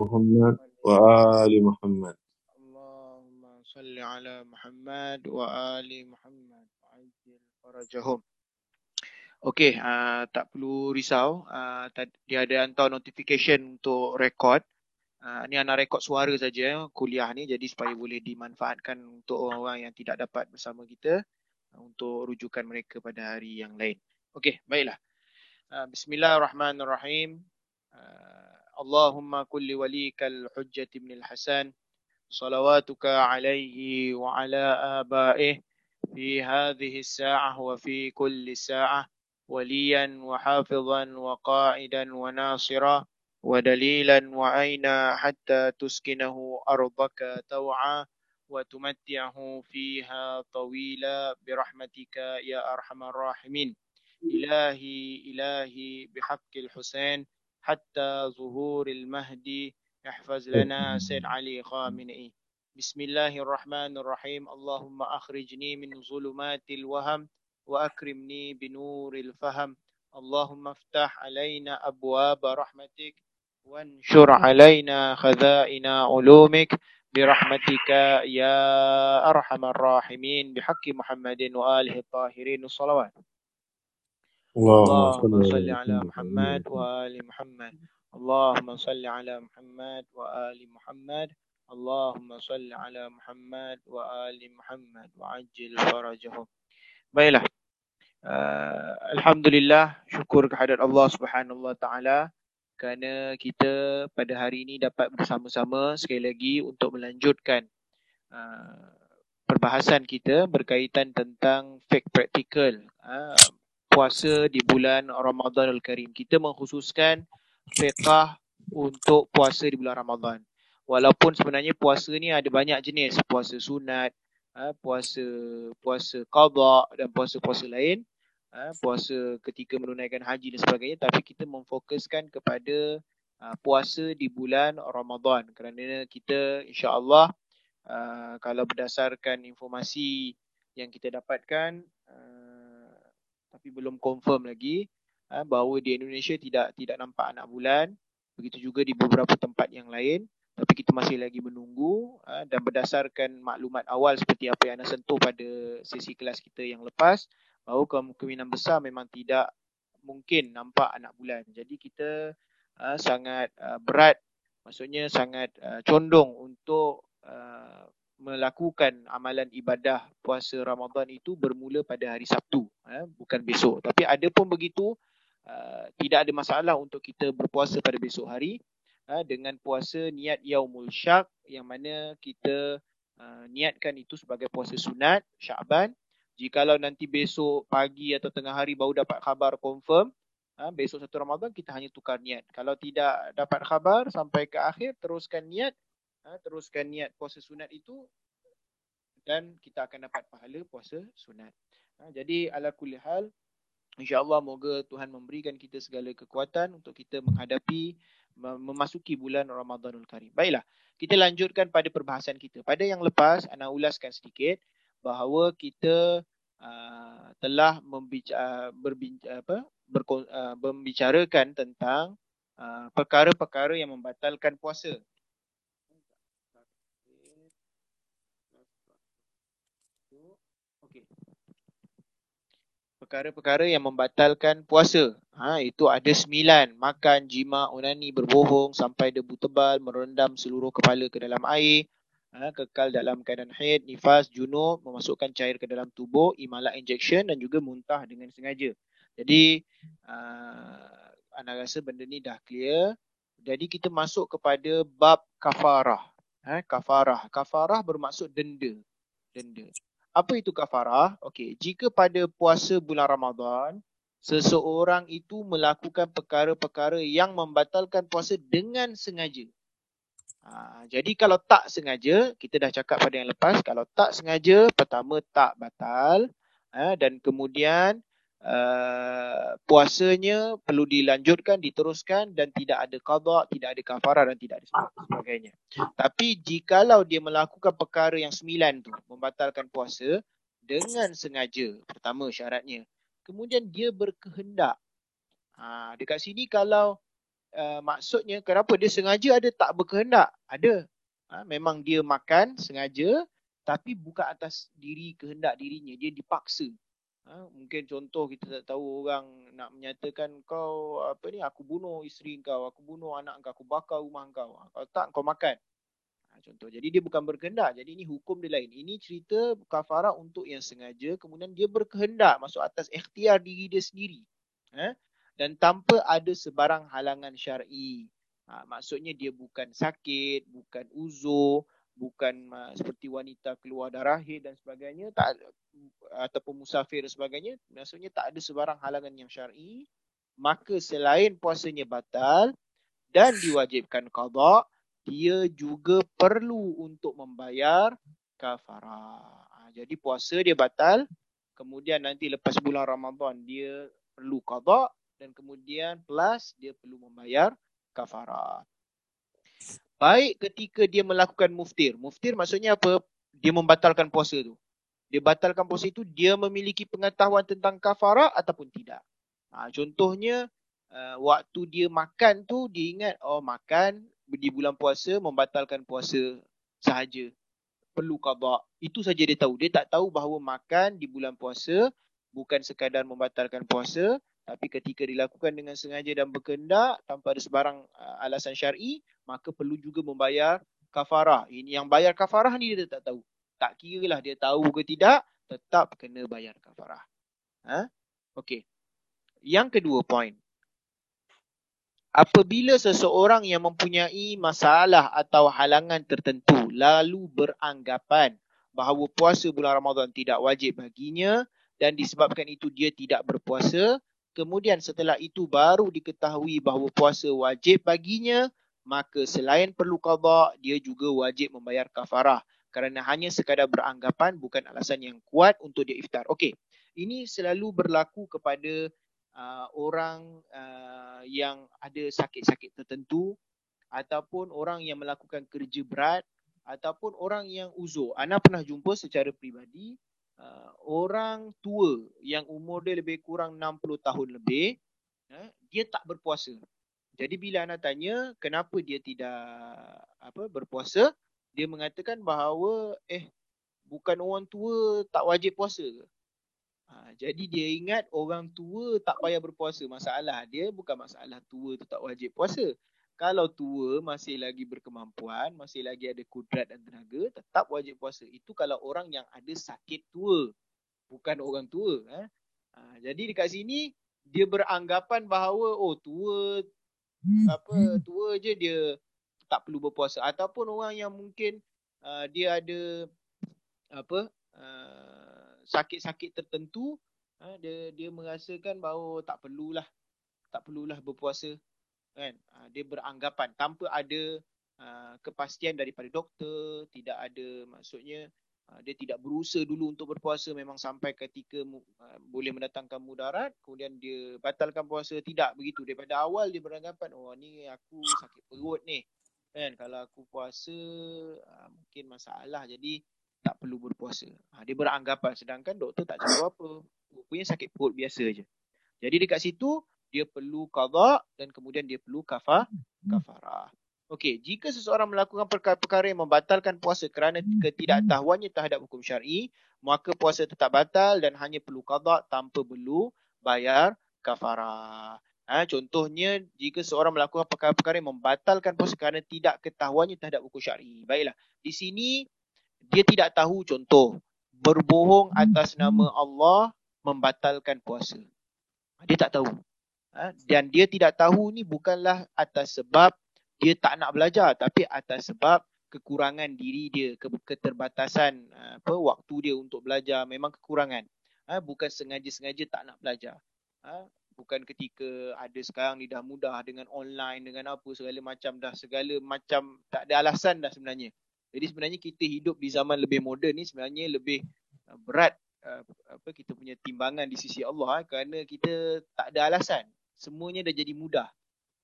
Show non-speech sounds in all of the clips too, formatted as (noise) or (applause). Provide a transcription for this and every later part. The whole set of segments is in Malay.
محمد وآل محمد اللهم صل على محمد وآل محمد وعجل فرجهم Okey, uh, tak perlu risau. Uh, dia ada hantar notification untuk record. Uh, ni anak rekod suara saja kuliah ni jadi supaya boleh dimanfaatkan untuk orang yang tidak dapat bersama kita uh, untuk rujukan mereka pada hari yang lain. Okey, baiklah. Uh, Bismillahirrahmanirrahim. Uh, اللهم كل وليك الحجة بن الحسن صلواتك عليه وعلى آبائه في هذه الساعة وفي كل ساعة وليا وحافظا وقائدا وناصرا ودليلا وعينا حتى تسكنه أرضك توعا وتمتعه فيها طويلا برحمتك يا أرحم الراحمين. إلهي إلهي بحق الحسين حتى ظهور المهدي احفظ لنا سيد علي خامنئي. بسم الله الرحمن الرحيم. اللهم أخرجني من ظلمات الوهم وأكرمني بنور الفهم. اللهم افتح علينا أبواب رحمتك وانشر علينا خزائن علومك. برحمتك يا أرحم الراحمين. بحق محمد وآله الطاهرين. الصلوات اللهم صل على محمد وآل محمد اللهم صل على محمد وآل محمد اللهم صل على محمد وآل محمد وعجل فرجهم Baiklah. Uh, Alhamdulillah, syukur kehadirat Allah Subhanahu Wa Taala kerana kita pada hari ini dapat bersama-sama sekali lagi untuk melanjutkan uh, perbahasan kita berkaitan tentang fake practical uh, puasa di bulan Ramadanul Karim. Kita mengkhususkan fiqah untuk puasa di bulan Ramadan. Walaupun sebenarnya puasa ni ada banyak jenis, puasa sunat, ha, puasa puasa qada dan puasa-puasa lain, ha, puasa ketika menunaikan haji dan sebagainya, tapi kita memfokuskan kepada ha, puasa di bulan Ramadan kerana kita insya-Allah kalau berdasarkan informasi yang kita dapatkan tapi belum confirm lagi uh, bahawa di Indonesia tidak tidak nampak anak bulan. Begitu juga di beberapa tempat yang lain. Tapi kita masih lagi menunggu uh, dan berdasarkan maklumat awal seperti apa yang anda sentuh pada sesi kelas kita yang lepas bahawa kemungkinan besar memang tidak mungkin nampak anak bulan. Jadi kita uh, sangat uh, berat maksudnya sangat uh, condong untuk uh, melakukan amalan ibadah puasa Ramadan itu bermula pada hari Sabtu eh, bukan besok. Tapi ada pun begitu uh, tidak ada masalah untuk kita berpuasa pada besok hari uh, dengan puasa niat yaumul syak yang mana kita uh, niatkan itu sebagai puasa sunat Syaban. Jikalau nanti besok pagi atau tengah hari baru dapat khabar confirm uh, besok satu Ramadan kita hanya tukar niat. Kalau tidak dapat khabar sampai ke akhir teruskan niat ha, teruskan niat puasa sunat itu dan kita akan dapat pahala puasa sunat. Ha, jadi ala kulli hal insya-Allah moga Tuhan memberikan kita segala kekuatan untuk kita menghadapi memasuki bulan Ramadanul Karim. Baiklah, kita lanjutkan pada perbahasan kita. Pada yang lepas ana ulaskan sedikit bahawa kita uh, telah membicara, berbincang, apa, berko, uh, membicarakan tentang uh, perkara-perkara yang membatalkan puasa. Perkara-perkara yang membatalkan puasa. Ha, itu ada sembilan. Makan, jima, unani, berbohong, sampai debu tebal, merendam seluruh kepala ke dalam air, ha, kekal dalam keadaan haid, nifas, junub, memasukkan cair ke dalam tubuh, imalah injection dan juga muntah dengan sengaja. Jadi, uh, anda rasa benda ni dah clear. Jadi, kita masuk kepada bab kafarah. Ha, kafarah. Kafarah bermaksud denda. Denda. Apa itu kafarah? Okey, jika pada puasa bulan Ramadan, seseorang itu melakukan perkara-perkara yang membatalkan puasa dengan sengaja. Ha, jadi kalau tak sengaja, kita dah cakap pada yang lepas, kalau tak sengaja, pertama tak batal ha, dan kemudian Uh, puasanya perlu dilanjutkan, diteruskan dan tidak ada qada, tidak ada kafarah dan tidak ada sebagainya. Tapi jikalau dia melakukan perkara yang sembilan tu, membatalkan puasa dengan sengaja, pertama syaratnya. Kemudian dia berkehendak. Ha, dekat sini kalau uh, maksudnya kenapa dia sengaja ada tak berkehendak? Ada. Ha, memang dia makan sengaja tapi bukan atas diri kehendak dirinya. Dia dipaksa. Ha, mungkin contoh kita tak tahu orang nak menyatakan kau apa ni aku bunuh isteri kau, aku bunuh anak kau, aku bakar rumah kau. Ha, kalau tak kau makan. Ha, contoh. Jadi dia bukan berkehendak. Jadi ini hukum dia lain. Ini cerita kafarah untuk yang sengaja kemudian dia berkehendak masuk atas ikhtiar diri dia sendiri. Ha? Dan tanpa ada sebarang halangan syar'i. Ha, maksudnya dia bukan sakit, bukan uzur, bukan uh, seperti wanita keluar darah dan sebagainya tak ataupun musafir dan sebagainya maksudnya tak ada sebarang halangan yang syar'i maka selain puasanya batal dan diwajibkan qada dia juga perlu untuk membayar kafarah ha, jadi puasa dia batal kemudian nanti lepas bulan Ramadan dia perlu qada dan kemudian plus dia perlu membayar kafarah. Baik ketika dia melakukan muftir. Muftir maksudnya apa? Dia membatalkan puasa tu. Dia batalkan puasa itu, dia memiliki pengetahuan tentang kafarah ataupun tidak. Ha, contohnya, uh, waktu dia makan tu, dia ingat, oh makan di bulan puasa, membatalkan puasa sahaja. Perlu kabak. Itu saja dia tahu. Dia tak tahu bahawa makan di bulan puasa bukan sekadar membatalkan puasa, tapi ketika dilakukan dengan sengaja dan berkendak tanpa ada sebarang uh, alasan syar'i, maka perlu juga membayar kafarah. Ini yang bayar kafarah ni dia tak tahu. Tak kira lah dia tahu ke tidak, tetap kena bayar kafarah. Ha? Okey. Yang kedua poin. Apabila seseorang yang mempunyai masalah atau halangan tertentu lalu beranggapan bahawa puasa bulan Ramadan tidak wajib baginya dan disebabkan itu dia tidak berpuasa, kemudian setelah itu baru diketahui bahawa puasa wajib baginya, maka selain perlu qada, dia juga wajib membayar kafarah. Kerana hanya sekadar beranggapan bukan alasan yang kuat untuk dia iftar. Okey, ini selalu berlaku kepada uh, orang uh, yang ada sakit-sakit tertentu ataupun orang yang melakukan kerja berat ataupun orang yang uzur. Ana pernah jumpa secara peribadi uh, orang tua yang umur dia lebih kurang 60 tahun lebih, uh, dia tak berpuasa. Jadi bila anak tanya kenapa dia tidak apa berpuasa, dia mengatakan bahawa eh bukan orang tua tak wajib puasa ke? Ha, jadi dia ingat orang tua tak payah berpuasa. Masalah dia bukan masalah tua tu tak wajib puasa kalau tua masih lagi berkemampuan, masih lagi ada kudrat dan tenaga, tetap wajib puasa. Itu kalau orang yang ada sakit tua, bukan orang tua. Eh. Ha, jadi dekat sini dia beranggapan bahawa oh tua apa tua je dia tak perlu berpuasa. Ataupun orang yang mungkin uh, dia ada apa uh, sakit-sakit tertentu uh, dia dia merasakan bahawa tak perlulah tak perlulah berpuasa kan? Uh, dia beranggapan tanpa ada uh, kepastian daripada doktor tidak ada maksudnya dia tidak berusaha dulu untuk berpuasa memang sampai ketika uh, boleh mendatangkan mudarat kemudian dia batalkan puasa. Tidak begitu. Daripada awal dia beranggapan oh ni aku sakit perut ni. Kan? Kalau aku puasa uh, mungkin masalah. Jadi tak perlu berpuasa. Uh, dia beranggapan. Sedangkan doktor tak cakap apa. Punya sakit perut biasa je. Jadi dekat situ dia perlu qada dan kemudian dia perlu kafah kafarah. Okey, jika seseorang melakukan perkara-perkara yang membatalkan puasa kerana ketidaktahuannya terhadap hukum syar'i, maka puasa tetap batal dan hanya perlu qada tanpa perlu bayar kafarah. Ha, contohnya jika seorang melakukan perkara-perkara yang membatalkan puasa kerana tidak ketahuannya terhadap hukum syar'i. Baiklah, di sini dia tidak tahu contoh berbohong atas nama Allah membatalkan puasa. Dia tak tahu. Ha? dan dia tidak tahu ni bukanlah atas sebab dia tak nak belajar tapi atas sebab kekurangan diri dia keterbatasan ha, apa waktu dia untuk belajar memang kekurangan. Ha, bukan sengaja-sengaja tak nak belajar. Bukan ketika ada sekarang ni dah mudah dengan online dengan apa segala macam dah segala macam tak ada alasan dah sebenarnya. Jadi sebenarnya kita hidup di zaman lebih moden ni sebenarnya lebih berat apa kita punya timbangan di sisi Allah kerana kita tak ada alasan. Semuanya dah jadi mudah.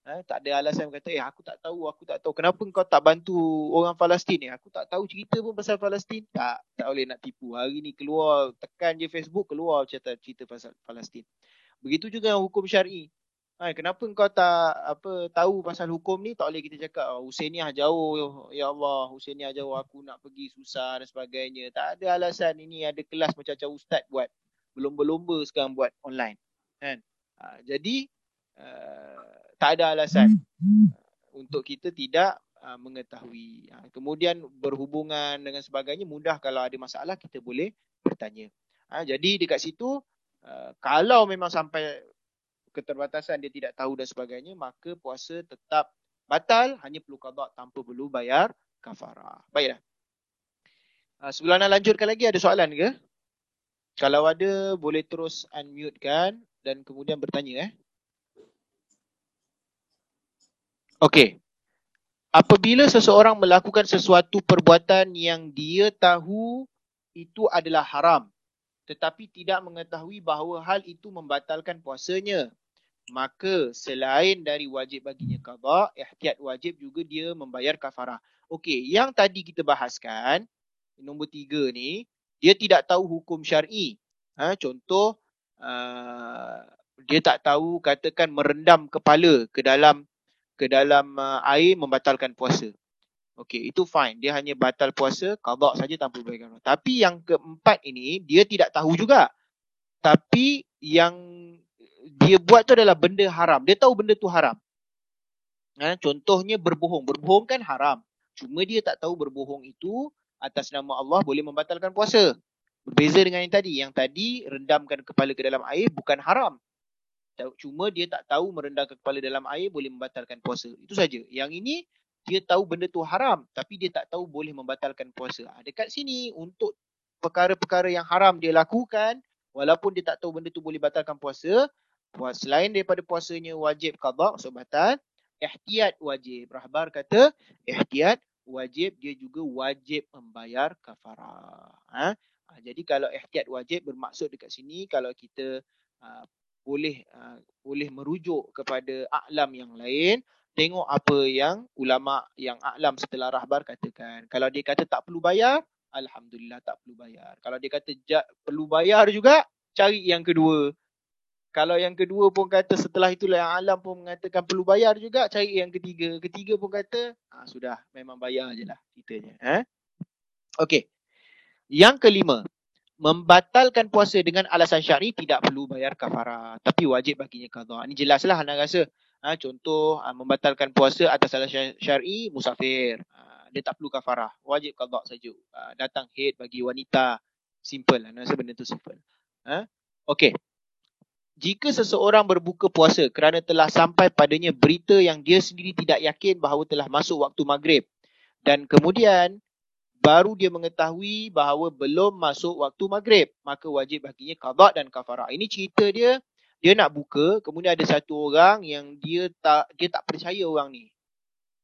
Ha, tak ada alasan kata, eh aku tak tahu, aku tak tahu. Kenapa kau tak bantu orang Palestin ni? Aku tak tahu cerita pun pasal Palestin. Tak, tak boleh nak tipu. Hari ni keluar, tekan je Facebook, keluar cerita, cerita pasal Palestin. Begitu juga hukum syar'i. Ha, kenapa kau tak apa tahu pasal hukum ni tak boleh kita cakap oh, Husainiah jauh ya Allah Husainiah jauh aku nak pergi susah dan sebagainya. Tak ada alasan ini ada kelas macam-macam ustaz buat. Belum-belumba sekarang buat online. Kan? Ha, jadi uh, tak ada alasan uh, untuk kita tidak uh, mengetahui. Ha, kemudian berhubungan dengan sebagainya mudah kalau ada masalah kita boleh bertanya. Ha, jadi dekat situ uh, kalau memang sampai keterbatasan dia tidak tahu dan sebagainya maka puasa tetap batal hanya perlu qada tanpa perlu bayar kafarah. Baiklah. Uh, sebelum nak lanjutkan lagi ada soalan ke? Kalau ada boleh terus unmute kan dan kemudian bertanya eh. Okey. Apabila seseorang melakukan sesuatu perbuatan yang dia tahu itu adalah haram tetapi tidak mengetahui bahawa hal itu membatalkan puasanya maka selain dari wajib baginya qada ihtiyat wajib juga dia membayar kafarah okey yang tadi kita bahaskan nombor tiga ni dia tidak tahu hukum syar'i ha contoh uh, dia tak tahu katakan merendam kepala ke dalam ke dalam uh, air membatalkan puasa okey itu fine dia hanya batal puasa qada saja tanpa bayar tapi yang keempat ini dia tidak tahu juga tapi yang dia buat tu adalah benda haram. Dia tahu benda tu haram. Ha, contohnya berbohong. Berbohong kan haram. Cuma dia tak tahu berbohong itu atas nama Allah boleh membatalkan puasa. Berbeza dengan yang tadi. Yang tadi rendamkan kepala ke dalam air bukan haram. Cuma dia tak tahu merendamkan kepala dalam air boleh membatalkan puasa. Itu saja. Yang ini dia tahu benda tu haram tapi dia tak tahu boleh membatalkan puasa. Ha, dekat sini untuk perkara-perkara yang haram dia lakukan walaupun dia tak tahu benda tu boleh batalkan puasa, puas selain daripada puasanya wajib qada batal ihtiyat wajib rahbar kata ihtiyat wajib dia juga wajib membayar kafarah ha? jadi kalau ihtiyat wajib bermaksud dekat sini kalau kita uh, boleh uh, boleh merujuk kepada a'lam yang lain tengok apa yang ulama yang a'lam setelah rahbar katakan kalau dia kata tak perlu bayar alhamdulillah tak perlu bayar kalau dia kata perlu bayar juga cari yang kedua kalau yang kedua pun kata setelah itulah yang alam pun mengatakan perlu bayar juga, cari yang ketiga. Ketiga pun kata, ah, sudah memang bayar je lah kitanya. Eh? Okey. Yang kelima, membatalkan puasa dengan alasan syari tidak perlu bayar kafarah. Tapi wajib baginya qadha. Ini jelaslah anda rasa. Ha, contoh, ha, membatalkan puasa atas alasan syari, musafir. Ha, dia tak perlu kafarah. Wajib qadha saja. Ha, datang head bagi wanita. Simple. Anda rasa benda tu simple. Ha? Okey jika seseorang berbuka puasa kerana telah sampai padanya berita yang dia sendiri tidak yakin bahawa telah masuk waktu maghrib dan kemudian baru dia mengetahui bahawa belum masuk waktu maghrib maka wajib baginya qada dan kafarah ini cerita dia dia nak buka kemudian ada satu orang yang dia tak dia tak percaya orang ni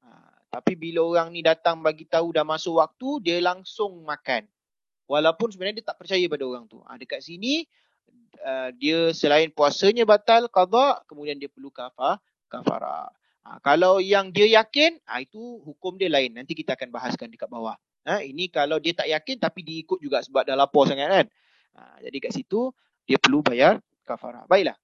ha, tapi bila orang ni datang bagi tahu dah masuk waktu dia langsung makan walaupun sebenarnya dia tak percaya pada orang tu ha, dekat sini uh, dia selain puasanya batal qada kemudian dia perlu kafar kafarah. Ha, kalau yang dia yakin, ha, itu hukum dia lain. Nanti kita akan bahaskan dekat bawah. Ha, ini kalau dia tak yakin tapi diikut juga sebab dah lapor sangat kan. Ha, jadi kat situ dia perlu bayar kafarah. Baiklah.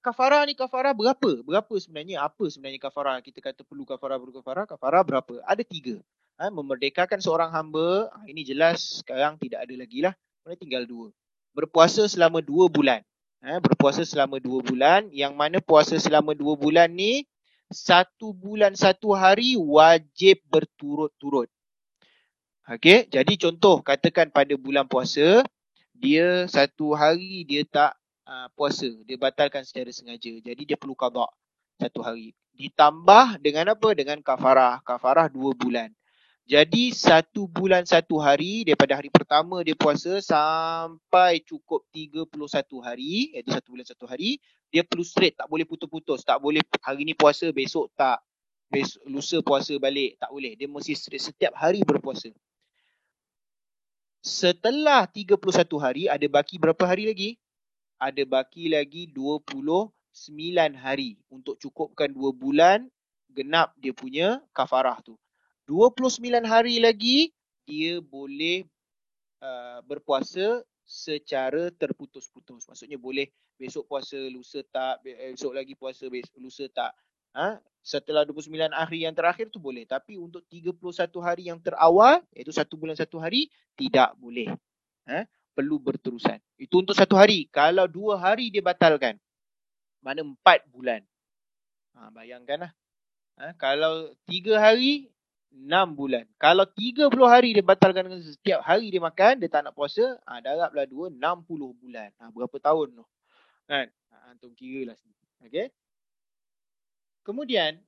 Kafarah ni kafarah berapa? Berapa sebenarnya? Apa sebenarnya kafarah? Kita kata perlu kafarah, perlu kafarah. Kafarah berapa? Ada tiga. Ha, memerdekakan seorang hamba. Ha, ini jelas sekarang tidak ada lagi lah. Tinggal dua berpuasa selama dua bulan. Ha, berpuasa selama dua bulan. Yang mana puasa selama dua bulan ni, satu bulan satu hari wajib berturut-turut. Okay, jadi contoh katakan pada bulan puasa, dia satu hari dia tak uh, puasa. Dia batalkan secara sengaja. Jadi dia perlu kabak satu hari. Ditambah dengan apa? Dengan kafarah. Kafarah dua bulan. Jadi satu bulan satu hari daripada hari pertama dia puasa sampai cukup 31 hari, iaitu satu bulan satu hari, dia perlu straight, tak boleh putus-putus, tak boleh hari ni puasa, besok tak, besok, lusa puasa balik, tak boleh. Dia mesti straight setiap hari berpuasa. Setelah 31 hari, ada baki berapa hari lagi? Ada baki lagi 29 hari untuk cukupkan 2 bulan genap dia punya kafarah tu. 29 hari lagi dia boleh uh, berpuasa secara terputus-putus. Maksudnya boleh besok puasa, lusa tak, besok lagi puasa, besok, lusa tak. Ha? Setelah 29 hari yang terakhir tu boleh. Tapi untuk 31 hari yang terawal, iaitu satu bulan satu hari, tidak boleh. Ha? Perlu berterusan. Itu untuk satu hari. Kalau dua hari dia batalkan, mana empat bulan. Ha, bayangkanlah. Ha? Kalau tiga hari, enam bulan. Kalau tiga puluh hari dia batalkan dengan setiap hari dia makan, dia tak nak puasa, ha, dua, enam puluh bulan. Ha, berapa tahun tu? Kan? Ha, antum kira lah sini. Okay? Kemudian,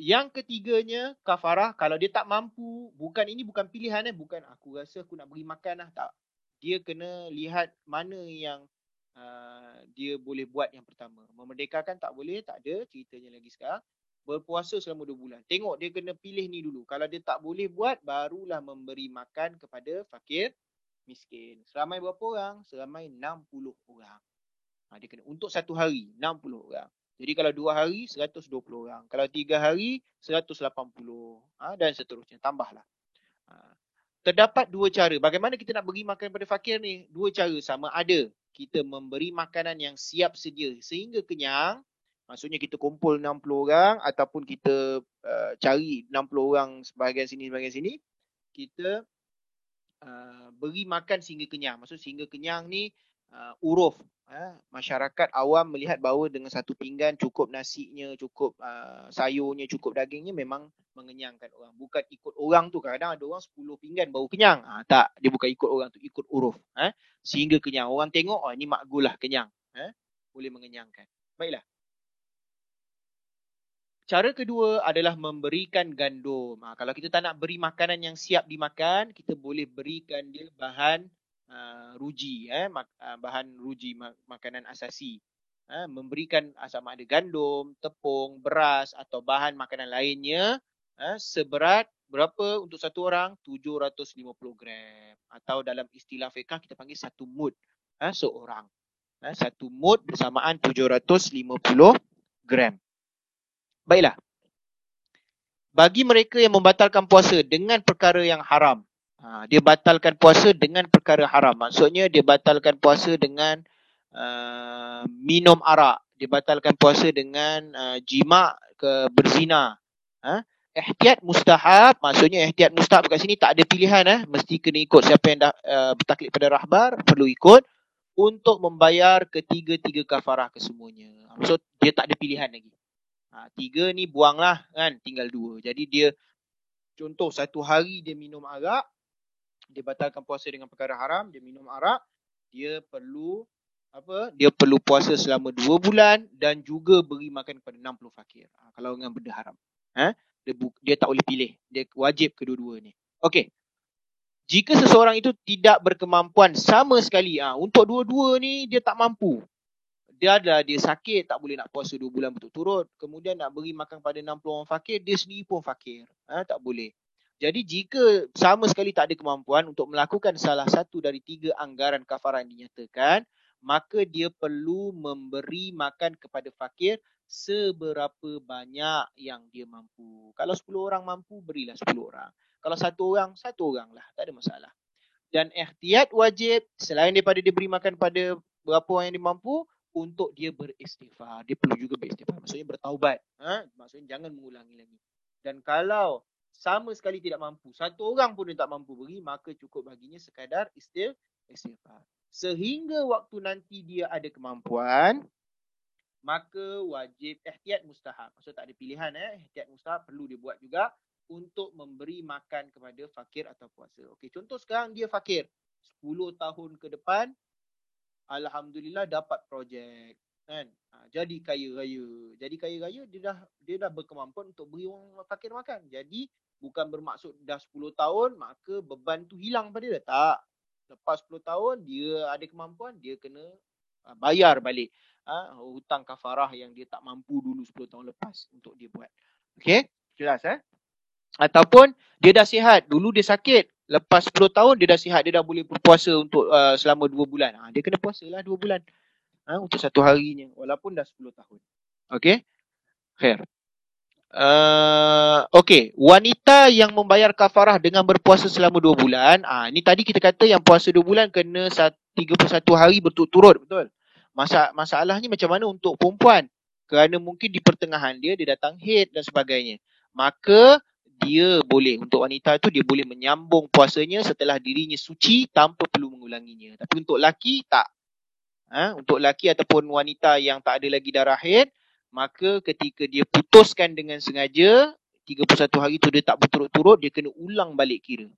yang ketiganya, kafarah. Kalau dia tak mampu, bukan ini bukan pilihan eh. Bukan aku rasa aku nak beri makan lah. Tak. Dia kena lihat mana yang uh, dia boleh buat yang pertama. Memerdekakan tak boleh, tak ada ceritanya lagi sekarang berpuasa selama dua bulan. Tengok dia kena pilih ni dulu. Kalau dia tak boleh buat, barulah memberi makan kepada fakir miskin. Seramai berapa orang? Seramai 60 orang. Ha, dia kena untuk satu hari, 60 orang. Jadi kalau dua hari, 120 orang. Kalau tiga hari, 180. Ha, dan seterusnya. Tambahlah. Ha. Terdapat dua cara. Bagaimana kita nak beri makan kepada fakir ni? Dua cara sama ada. Kita memberi makanan yang siap sedia sehingga kenyang Maksudnya kita kumpul 60 orang ataupun kita uh, cari 60 orang sebahagian sini sebahagian sini. Kita uh, beri makan sehingga kenyang. Maksud sehingga kenyang ni uh, uruf. Uh, masyarakat awam melihat bahawa dengan satu pinggan cukup nasinya, cukup uh, sayurnya, cukup dagingnya memang mengenyangkan orang. Bukan ikut orang tu. Kadang-kadang ada orang 10 pinggan baru kenyang. Uh, tak, dia bukan ikut orang tu, ikut uruf. Uh, sehingga kenyang. Orang tengok, oh ini makgul lah kenyang. Uh, boleh mengenyangkan. Baiklah. Cara kedua adalah memberikan gandum. Ha, kalau kita tak nak beri makanan yang siap dimakan, kita boleh berikan dia bahan uh, ruji, eh, mak, uh, bahan ruji mak, makanan asasi. Ha, memberikan sama ada gandum, tepung, beras atau bahan makanan lainnya ha, seberat berapa untuk satu orang? 750 gram. Atau dalam istilah fiqah kita panggil satu mud ha, seorang. Ha, satu mud bersamaan 750 gram. Baiklah. Bagi mereka yang membatalkan puasa dengan perkara yang haram. Ha, dia batalkan puasa dengan perkara haram. Maksudnya dia batalkan puasa dengan uh, minum arak. Dia batalkan puasa dengan uh, jima ke berzina. Ha? Ihtiyat mustahab. Maksudnya ihtiyat mustahab kat sini tak ada pilihan. Eh? Mesti kena ikut siapa yang dah uh, bertaklid pada rahbar. Perlu ikut. Untuk membayar ketiga-tiga kafarah kesemuanya. Maksud dia tak ada pilihan lagi. Ha, tiga ni buanglah kan, tinggal dua. Jadi dia, contoh satu hari dia minum arak, dia batalkan puasa dengan perkara haram, dia minum arak, dia perlu apa? Dia perlu puasa selama dua bulan dan juga beri makan kepada 60 fakir. Ha, kalau dengan benda haram. Ha? Dia, dia tak boleh pilih. Dia wajib kedua-dua ni. Okey. Jika seseorang itu tidak berkemampuan sama sekali, ha, untuk dua-dua ni dia tak mampu dia ada dia sakit tak boleh nak puasa 2 bulan berturut-turut kemudian nak beri makan pada 60 orang fakir dia sendiri pun fakir. Ha, tak boleh. Jadi jika sama sekali tak ada kemampuan untuk melakukan salah satu dari tiga anggaran kafaran dinyatakan maka dia perlu memberi makan kepada fakir seberapa banyak yang dia mampu. Kalau 10 orang mampu berilah 10 orang. Kalau satu orang satu orang lah tak ada masalah. Dan ihtiyat wajib selain daripada dia beri makan pada berapa orang yang dia mampu untuk dia beristighfar. Dia perlu juga beristighfar. Maksudnya bertaubat. Ha? Maksudnya jangan mengulangi lagi. Dan kalau sama sekali tidak mampu, satu orang pun dia tak mampu beri, maka cukup baginya sekadar istighfar. Sehingga waktu nanti dia ada kemampuan, maka wajib ihtiyat mustahab. Maksud tak ada pilihan. Eh? Ihtiyat mustahab perlu dia buat juga untuk memberi makan kepada fakir atau puasa. Okey, contoh sekarang dia fakir. 10 tahun ke depan, alhamdulillah dapat projek kan? Ha, jadi kaya raya. Jadi kaya raya dia dah dia dah berkemampuan untuk beri orang fakir makan. Jadi bukan bermaksud dah 10 tahun maka beban tu hilang pada dia. Tak. Lepas 10 tahun dia ada kemampuan dia kena ha, bayar balik. Ha, hutang kafarah yang dia tak mampu dulu 10 tahun lepas untuk dia buat. Okey? Jelas eh ataupun dia dah sihat. Dulu dia sakit lepas 10 tahun dia dah sihat. Dia dah boleh berpuasa untuk uh, selama 2 bulan. Ha, dia kena puasa lah 2 bulan. Ha, untuk satu harinya. Walaupun dah 10 tahun. Okey? Khair. Uh, Okey, wanita yang membayar kafarah dengan berpuasa selama dua bulan. Ah, ni tadi kita kata yang puasa dua bulan kena 31 hari berturut-turut, betul? Masa masalahnya macam mana untuk perempuan? Kerana mungkin di pertengahan dia dia datang haid dan sebagainya. Maka dia boleh untuk wanita tu dia boleh menyambung puasanya setelah dirinya suci tanpa perlu mengulanginya. Tapi untuk laki tak. Ha? untuk laki ataupun wanita yang tak ada lagi darah haid, maka ketika dia putuskan dengan sengaja 31 hari tu dia tak berturut-turut dia kena ulang balik kira.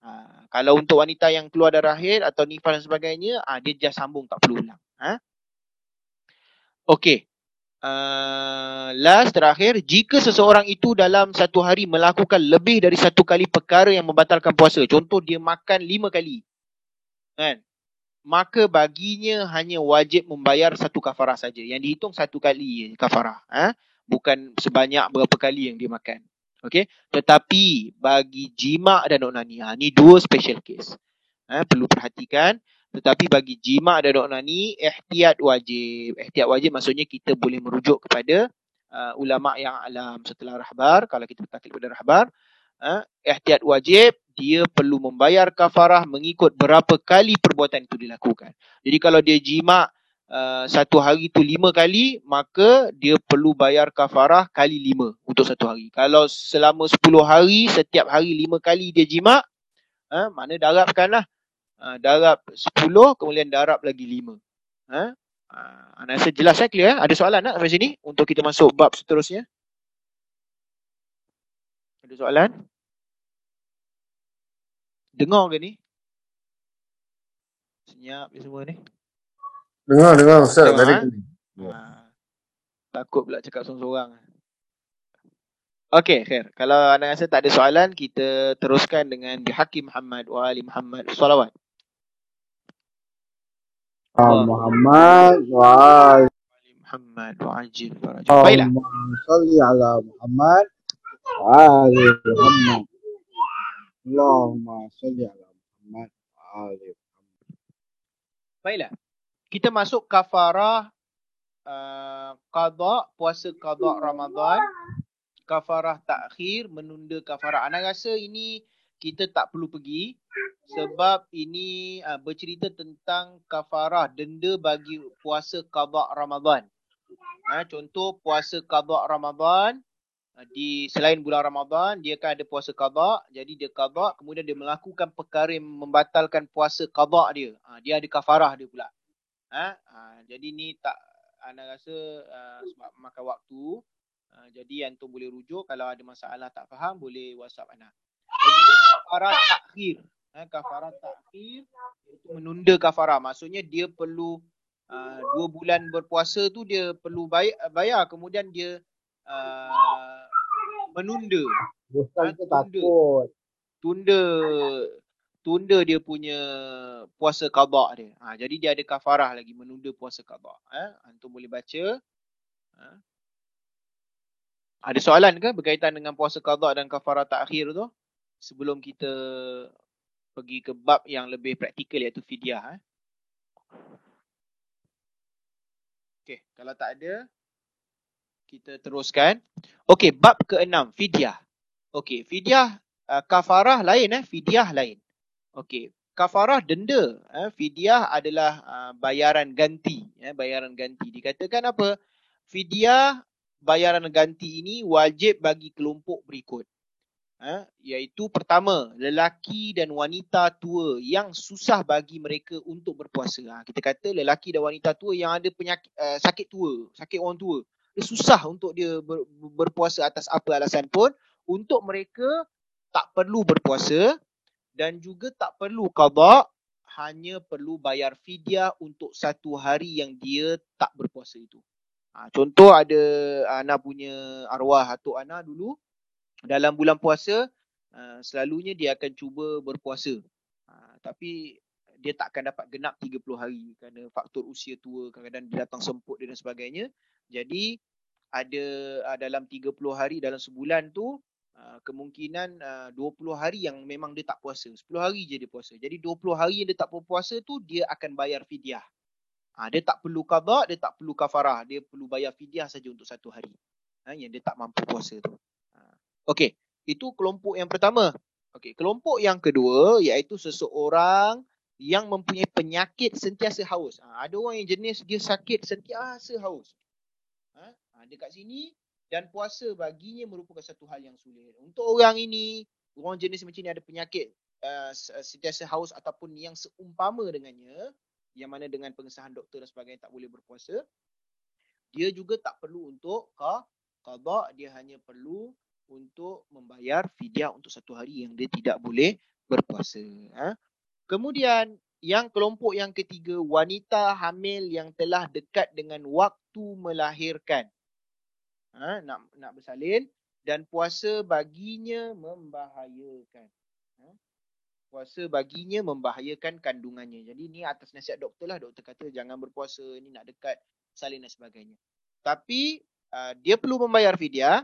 Ha, kalau untuk wanita yang keluar darah haid atau nifas dan sebagainya, ha, dia just sambung tak perlu ulang. Ha? Okey. Uh, last terakhir, jika seseorang itu dalam satu hari melakukan lebih dari satu kali perkara yang membatalkan puasa, contoh dia makan lima kali, kan? maka baginya hanya wajib membayar satu kafarah saja. Yang dihitung satu kali kafarah. Ha? Bukan sebanyak berapa kali yang dia makan. Okay? Tetapi bagi jima' dan onani, ha, ni dua special case. Ha? Perlu perhatikan. Tetapi bagi jima' dan onani, ihtiyat wajib. Ihtiyat wajib maksudnya kita boleh merujuk kepada uh, ulama' yang alam setelah rahbar. Kalau kita bertakil pada rahbar. Ha? Ihtiyat wajib dia perlu membayar kafarah mengikut berapa kali perbuatan itu dilakukan. Jadi kalau dia jima uh, satu hari itu lima kali, maka dia perlu bayar kafarah kali lima untuk satu hari. Kalau selama sepuluh hari, setiap hari lima kali dia jima, uh, mana darabkanlah. Uh, darab sepuluh, kemudian darab lagi lima. Uh, uh, anda rasa jelas saya clear? Ada soalan tak sampai sini untuk kita masuk bab seterusnya? Ada soalan? Dengar ke ni? Senyap semua ni. Dengar, dengar Ustaz. Dengar. Ha. Takut pula cakap seorang-seorang. Okey, khair. Kalau anda rasa tak ada soalan, kita teruskan dengan bihaqi Muhammad wa ali Muhammad. Salawat. Muhammad wa ali Muhammad wa ajil farajah. Baiklah. Salli ala Muhammad wa ali Muhammad. Allahumma salli ala Muhammad ali Baiklah. Kita masuk kafarah uh, qada puasa qada Ramadan. Kafarah takhir menunda kafarah. Ana rasa ini kita tak perlu pergi sebab ini uh, bercerita tentang kafarah denda bagi puasa qada Ramadan. Ha, contoh puasa qada Ramadan Ah, di selain bulan Ramadan dia akan ada puasa qada jadi dia qada kemudian dia melakukan perkara yang membatalkan puasa qada dia ha, dia ada kafarah dia pula ha? ha jadi ni tak anda rasa uh, sebab makan waktu uh, jadi yang tu boleh rujuk kalau ada masalah tak faham boleh WhatsApp anda jadi kafarah takhir ha, kafarah takhir itu menunda kafarah maksudnya dia perlu uh, dua bulan berpuasa tu dia perlu bayar, bayar kemudian dia uh, menunda. Bukan ha, takut. Tunda tunda dia punya puasa qada dia. Ha, jadi dia ada kafarah lagi menunda puasa qada. Ha, antum boleh baca. Ha. Ada soalan ke berkaitan dengan puasa qada dan kafarah takhir tu? Sebelum kita pergi ke bab yang lebih praktikal iaitu fidyah. Ha. Okay, kalau tak ada, kita teruskan. Okey, bab keenam, fidyah. Okey, fidyah uh, kafarah lain eh, fidyah lain. Okey, kafarah denda, eh, fidyah adalah uh, bayaran ganti, eh, bayaran ganti. Dikatakan apa? Fidyah bayaran ganti ini wajib bagi kelompok berikut. Ha, iaitu pertama, lelaki dan wanita tua yang susah bagi mereka untuk berpuasa. Ha, kita kata lelaki dan wanita tua yang ada penyakit uh, sakit tua, sakit orang tua dia susah untuk dia ber, berpuasa atas apa alasan pun untuk mereka tak perlu berpuasa dan juga tak perlu qada hanya perlu bayar fidyah untuk satu hari yang dia tak berpuasa itu. Ha, contoh ada ana punya arwah atuk ana dulu dalam bulan puasa uh, selalunya dia akan cuba berpuasa. Ha, tapi dia tak akan dapat genap 30 hari kerana faktor usia tua kadang-kadang dia datang semput dan sebagainya. Jadi ada uh, dalam 30 hari dalam sebulan tu uh, kemungkinan uh, 20 hari yang memang dia tak puasa. 10 hari je dia puasa. Jadi 20 hari yang dia tak puasa tu dia akan bayar fidyah. Ha, dia tak perlu qada, dia tak perlu kafarah. Dia perlu bayar fidyah saja untuk satu hari. Ha, yang dia tak mampu puasa tu. Okey, itu kelompok yang pertama. Okey, kelompok yang kedua iaitu seseorang yang mempunyai penyakit sentiasa haus. Ha, ada orang yang jenis dia sakit sentiasa haus. Ha, ha, dekat sini dan puasa baginya merupakan satu hal yang sulit. Untuk orang ini, orang jenis macam ni ada penyakit uh, sentiasa haus ataupun yang seumpama dengannya, yang mana dengan pengesahan doktor dan sebagainya tak boleh berpuasa, dia juga tak perlu untuk qada dia hanya perlu untuk membayar fidyah untuk satu hari yang dia tidak boleh berpuasa ha? kemudian yang kelompok yang ketiga wanita hamil yang telah dekat dengan waktu melahirkan ha? nak nak bersalin dan puasa baginya membahayakan ha? puasa baginya membahayakan kandungannya jadi ni atas nasihat doktor lah doktor kata jangan berpuasa ni nak dekat salin dan sebagainya tapi uh, dia perlu membayar fidyah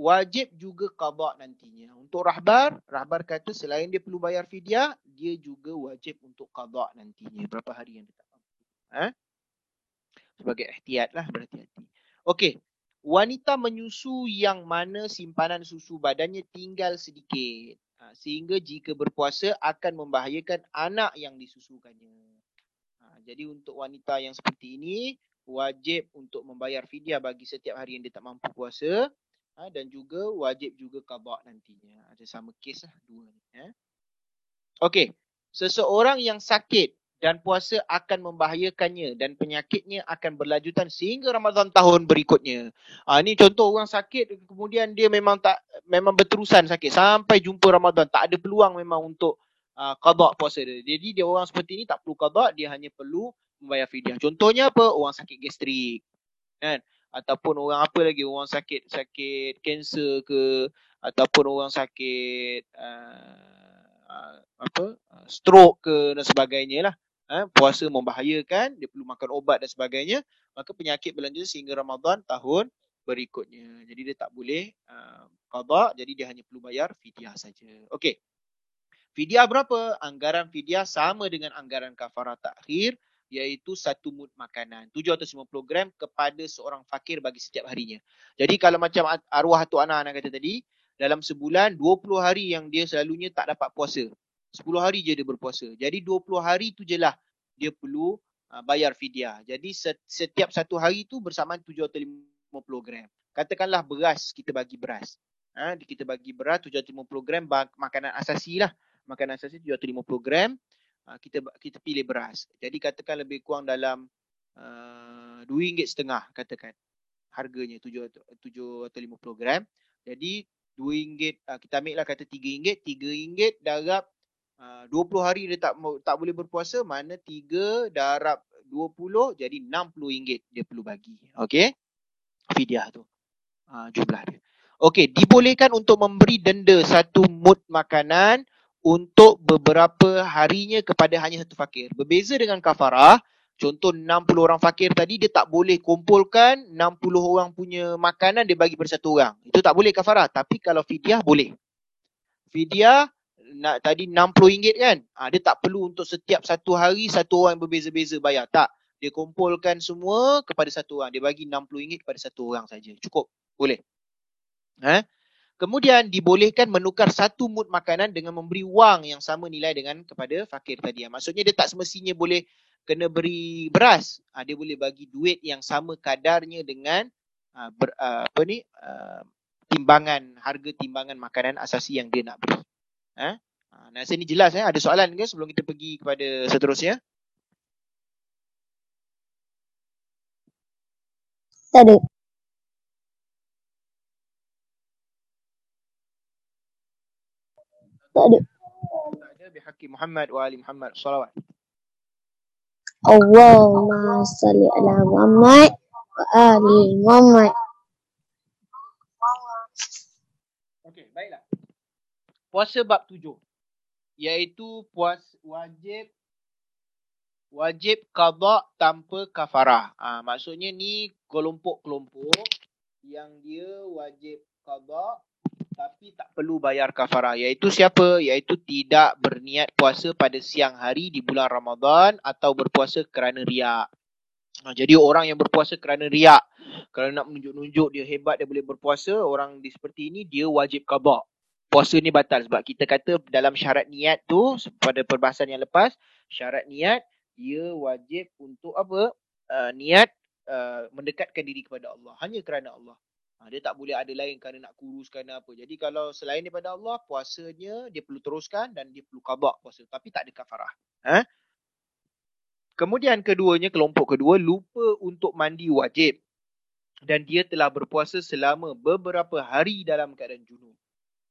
wajib juga qada nantinya. Untuk rahbar rahbar kata selain dia perlu bayar fidyah dia juga wajib untuk qada nantinya. Berapa hari yang mampu. Ha? sebagai ihtiyat lah berhati-hati. Okey. Wanita menyusu yang mana simpanan susu badannya tinggal sedikit. Ha, sehingga jika berpuasa akan membahayakan anak yang disusukannya. Ha, jadi untuk wanita yang seperti ini wajib untuk membayar fidyah bagi setiap hari yang dia tak mampu puasa ha, dan juga wajib juga qada nantinya. Ada sama kes lah dua ni. Ha. Okey, seseorang yang sakit dan puasa akan membahayakannya dan penyakitnya akan berlanjutan sehingga Ramadan tahun berikutnya. Ha, ini contoh orang sakit kemudian dia memang tak memang berterusan sakit sampai jumpa Ramadan. Tak ada peluang memang untuk uh, qada puasa dia. Jadi dia orang seperti ini tak perlu qada, dia hanya perlu membayar fidyah. Contohnya apa? Orang sakit gastrik. Kan? Ataupun orang apa lagi? Orang sakit sakit kanser ke ataupun orang sakit uh, apa? Uh, stroke ke dan sebagainya lah. Ha? puasa membahayakan, dia perlu makan obat dan sebagainya, maka penyakit berlanjut sehingga Ramadan tahun berikutnya. Jadi dia tak boleh uh, qada, jadi dia hanya perlu bayar fidyah saja. Okey. Fidyah berapa? Anggaran fidyah sama dengan anggaran kafarah takhir iaitu satu mud makanan 750 gram kepada seorang fakir bagi setiap harinya. Jadi kalau macam arwah Tok Ana anak kata tadi, dalam sebulan 20 hari yang dia selalunya tak dapat puasa. 10 hari je dia berpuasa. Jadi 20 hari tu je lah dia perlu uh, bayar fidyah. Jadi setiap satu hari tu bersamaan 750 gram. Katakanlah beras, kita bagi beras. Ha, kita bagi beras 750 gram makanan asasi lah. Makanan asasi 750 gram. Ah, kita kita pilih beras. Jadi katakan lebih kurang dalam uh, RM2.5 katakan harganya 7 7 atau 50 gram. Jadi RM2 uh, kita ambil lah kata RM3. RM3 darab uh, 20 hari dia tak tak boleh berpuasa mana 3 darab 20 jadi RM60 dia perlu bagi. Okey. Fidyah tu. Uh, jumlah dia. Okey, dibolehkan untuk memberi denda satu mud makanan untuk beberapa harinya kepada hanya satu fakir. Berbeza dengan kafarah, contoh 60 orang fakir tadi dia tak boleh kumpulkan 60 orang punya makanan dia bagi pada satu orang. Itu tak boleh kafarah, tapi kalau fidyah boleh. Fidyah nak tadi RM60 kan? Ha, dia tak perlu untuk setiap satu hari satu orang yang berbeza-beza bayar. Tak. Dia kumpulkan semua kepada satu orang. Dia bagi RM60 kepada satu orang saja. Cukup. Boleh. Ha? Kemudian dibolehkan menukar satu mud makanan dengan memberi wang yang sama nilai dengan kepada fakir tadi. Maksudnya dia tak semestinya boleh kena beri beras. Ha, dia boleh bagi duit yang sama kadarnya dengan ha, ber, ha, apa ni ha, timbangan harga timbangan makanan asasi yang dia nak beri. Ha? Ha, nah, ini jelas eh. Ada soalan ke sebelum kita pergi kepada seterusnya? Tak ada. Tak ada. Tak ada bihaqi Muhammad wa ali Muhammad. Salawat. Allahumma salli ala Muhammad wa ali Muhammad. Okey, baiklah. Puasa bab tujuh. Iaitu puas wajib wajib qada tanpa kafarah. Ha, maksudnya ni kelompok-kelompok yang dia wajib qada tapi tak perlu bayar kafarah iaitu siapa iaitu tidak berniat puasa pada siang hari di bulan Ramadan atau berpuasa kerana riak Ha, jadi orang yang berpuasa kerana riak, kerana nak menunjuk-nunjuk dia hebat dia boleh berpuasa, orang di seperti ini dia wajib qada. Puasa ni batal sebab kita kata dalam syarat niat tu pada perbahasan yang lepas, syarat niat dia wajib untuk apa? Uh, niat uh, mendekatkan diri kepada Allah. Hanya kerana Allah. Ha, dia tak boleh ada lain kerana nak kuruskan apa. Jadi kalau selain daripada Allah, puasanya dia perlu teruskan dan dia perlu qabak puasa. Tapi tak ada kafarah. Ha? Kemudian keduanya, kelompok kedua, lupa untuk mandi wajib. Dan dia telah berpuasa selama beberapa hari dalam keadaan junub.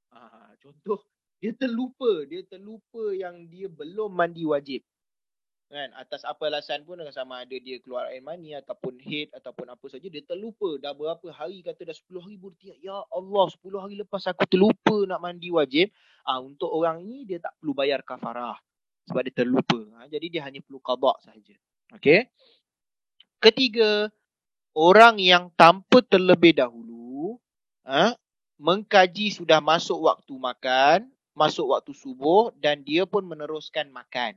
Ha, contoh, dia terlupa. Dia terlupa yang dia belum mandi wajib kan? Atas apa alasan pun sama ada dia keluar air mani ataupun head ataupun apa saja dia terlupa dah berapa hari kata dah 10 hari bertiap ya Allah 10 hari lepas aku terlupa nak mandi wajib. Ah untuk orang ini dia tak perlu bayar kafarah sebab dia terlupa. Ha, jadi dia hanya perlu qada saja okey? Ketiga orang yang tanpa terlebih dahulu ha, mengkaji sudah masuk waktu makan masuk waktu subuh dan dia pun meneruskan makan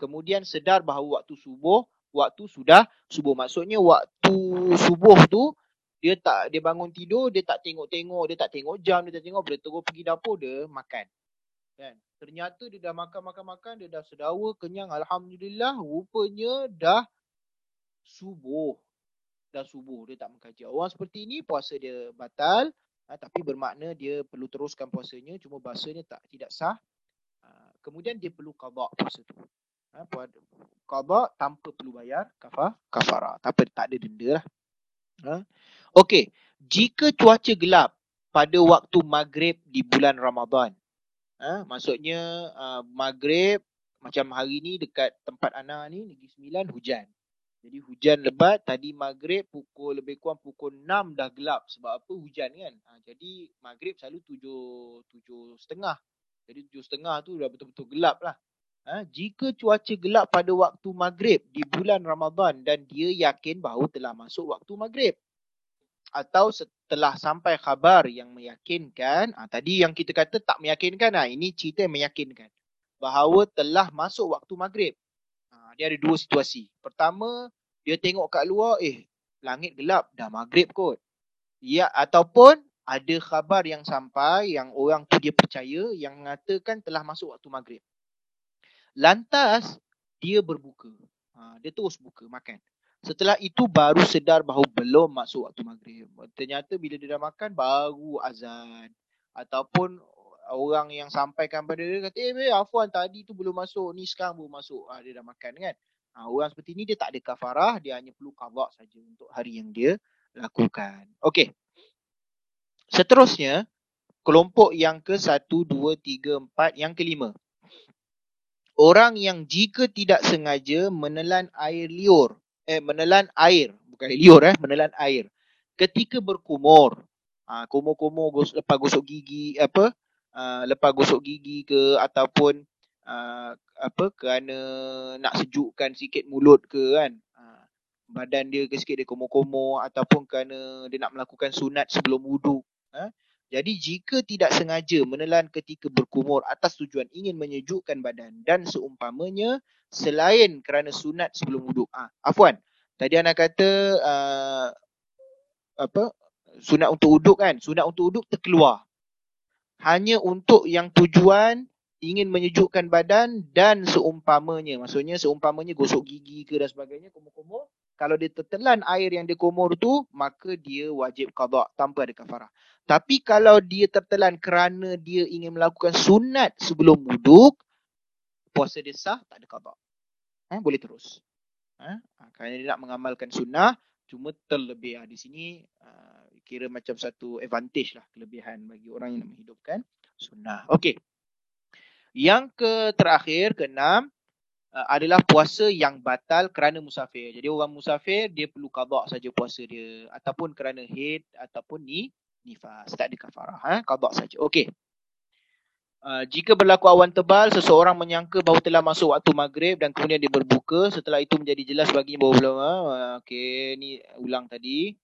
kemudian sedar bahawa waktu subuh waktu sudah subuh. Maksudnya waktu subuh tu dia tak dia bangun tidur dia tak tengok-tengok dia tak tengok jam dia tak tengok. Boleh terus pergi dapur dia makan. Kan? Ternyata dia dah makan makan makan dia dah sedawa kenyang. Alhamdulillah rupanya dah subuh. Dah subuh dia tak mengkaji. Orang seperti ini puasa dia batal. Ha, tapi bermakna dia perlu teruskan puasanya. Cuma bahasanya tak tidak sah. Ha, kemudian dia perlu qada puasa tu ha, qada tanpa perlu bayar kafar kafara. Tapi tak ada denda lah. Ha? okey jika cuaca gelap pada waktu maghrib di bulan Ramadan ha, maksudnya uh, maghrib macam hari ni dekat tempat Ana ni Negeri Sembilan hujan. Jadi hujan lebat tadi maghrib pukul lebih kurang pukul 6 dah gelap. Sebab apa? Hujan kan? Ha, jadi maghrib selalu tujuh tujuh setengah. Jadi tujuh setengah tu dah betul-betul gelap lah Ha, jika cuaca gelap pada waktu maghrib di bulan Ramadan dan dia yakin bahawa telah masuk waktu maghrib. Atau setelah sampai khabar yang meyakinkan, ha, tadi yang kita kata tak meyakinkan, ha, ini cerita yang meyakinkan. Bahawa telah masuk waktu maghrib. Ha, dia ada dua situasi. Pertama, dia tengok kat luar, eh langit gelap, dah maghrib kot. Ya, ataupun ada khabar yang sampai yang orang tu dia percaya yang mengatakan telah masuk waktu maghrib. Lantas dia berbuka. Ha, dia terus buka makan. Setelah itu baru sedar bahawa belum masuk waktu maghrib. Ternyata bila dia dah makan baru azan. Ataupun orang yang sampaikan pada dia kata, eh Afwan tadi tu belum masuk, ni sekarang baru masuk. Ha, dia dah makan kan. Ha, orang seperti ni dia tak ada kafarah, dia hanya perlu kawak saja untuk hari yang dia lakukan. Okey. Seterusnya, kelompok yang ke satu, dua, tiga, empat, yang kelima. Orang yang jika tidak sengaja menelan air liur, eh menelan air, bukan liur eh, menelan air. Ketika berkumur, ha, kumur-kumur gos, lepas gosok gigi apa? Uh, lepas gosok gigi ke ataupun uh, apa kerana nak sejukkan sikit mulut ke kan. Uh, badan dia ke sikit dia kumur-kumur ataupun kerana dia nak melakukan sunat sebelum wuduk. Uh, jadi jika tidak sengaja menelan ketika berkumur atas tujuan ingin menyejukkan badan dan seumpamanya selain kerana sunat sebelum wuduk. Ah, afwan. Tadi anak kata uh, apa? Sunat untuk wuduk kan? Sunat untuk wuduk terkeluar. Hanya untuk yang tujuan ingin menyejukkan badan dan seumpamanya. Maksudnya seumpamanya gosok gigi ke dan sebagainya, kumur-kumur. Kalau dia tertelan air yang dia kumur tu, maka dia wajib qada tanpa ada kafarah. Tapi kalau dia tertelan kerana dia ingin melakukan sunat sebelum wuduk, puasa dia sah, tak ada qada. Ha, boleh terus. Ha? Kerana dia nak mengamalkan sunnah, cuma terlebih. Ha, di sini kira macam satu advantage lah, kelebihan bagi orang yang menghidupkan sunnah. Okey. Yang ke terakhir, keenam, uh, adalah puasa yang batal kerana musafir. Jadi orang musafir, dia perlu qada saja puasa dia. Ataupun kerana head, ataupun ni, nifas. Tak ada kafarah. Ha? Qadha saja. Okey. Uh, jika berlaku awan tebal, seseorang menyangka bahawa telah masuk waktu maghrib dan kemudian dia berbuka. Setelah itu menjadi jelas baginya bahawa belum. Uh, Okey, ni ulang tadi.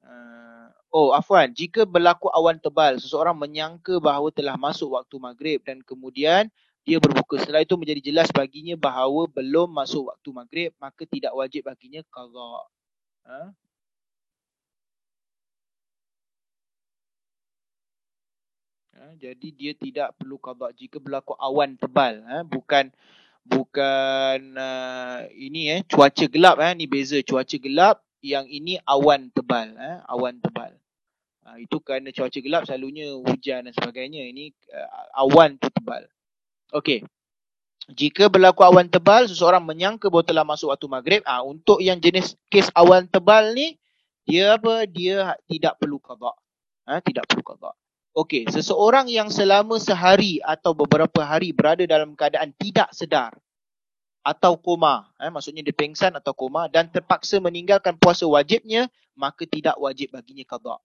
Uh, oh, Afwan. Jika berlaku awan tebal, seseorang menyangka bahawa telah masuk waktu maghrib dan kemudian dia berbuka. Setelah itu menjadi jelas baginya bahawa belum masuk waktu maghrib, maka tidak wajib baginya qada. Ha? Ha? Jadi dia tidak perlu qada jika berlaku awan tebal. Ha? Bukan bukan uh, ini eh cuaca gelap eh ni beza cuaca gelap yang ini awan tebal eh awan tebal uh, itu kerana cuaca gelap selalunya hujan dan sebagainya ini uh, awan tu tebal okey. Jika berlaku awan tebal seseorang menyangka bahawa telah masuk waktu maghrib ah uh, untuk yang jenis kes awan tebal ni dia apa? Dia tidak perlu qada ha, tidak perlu qada Okey, seseorang yang selama sehari atau beberapa hari berada dalam keadaan tidak sedar atau koma, eh, maksudnya dia pengsan atau koma dan terpaksa meninggalkan puasa wajibnya, maka tidak wajib baginya qada.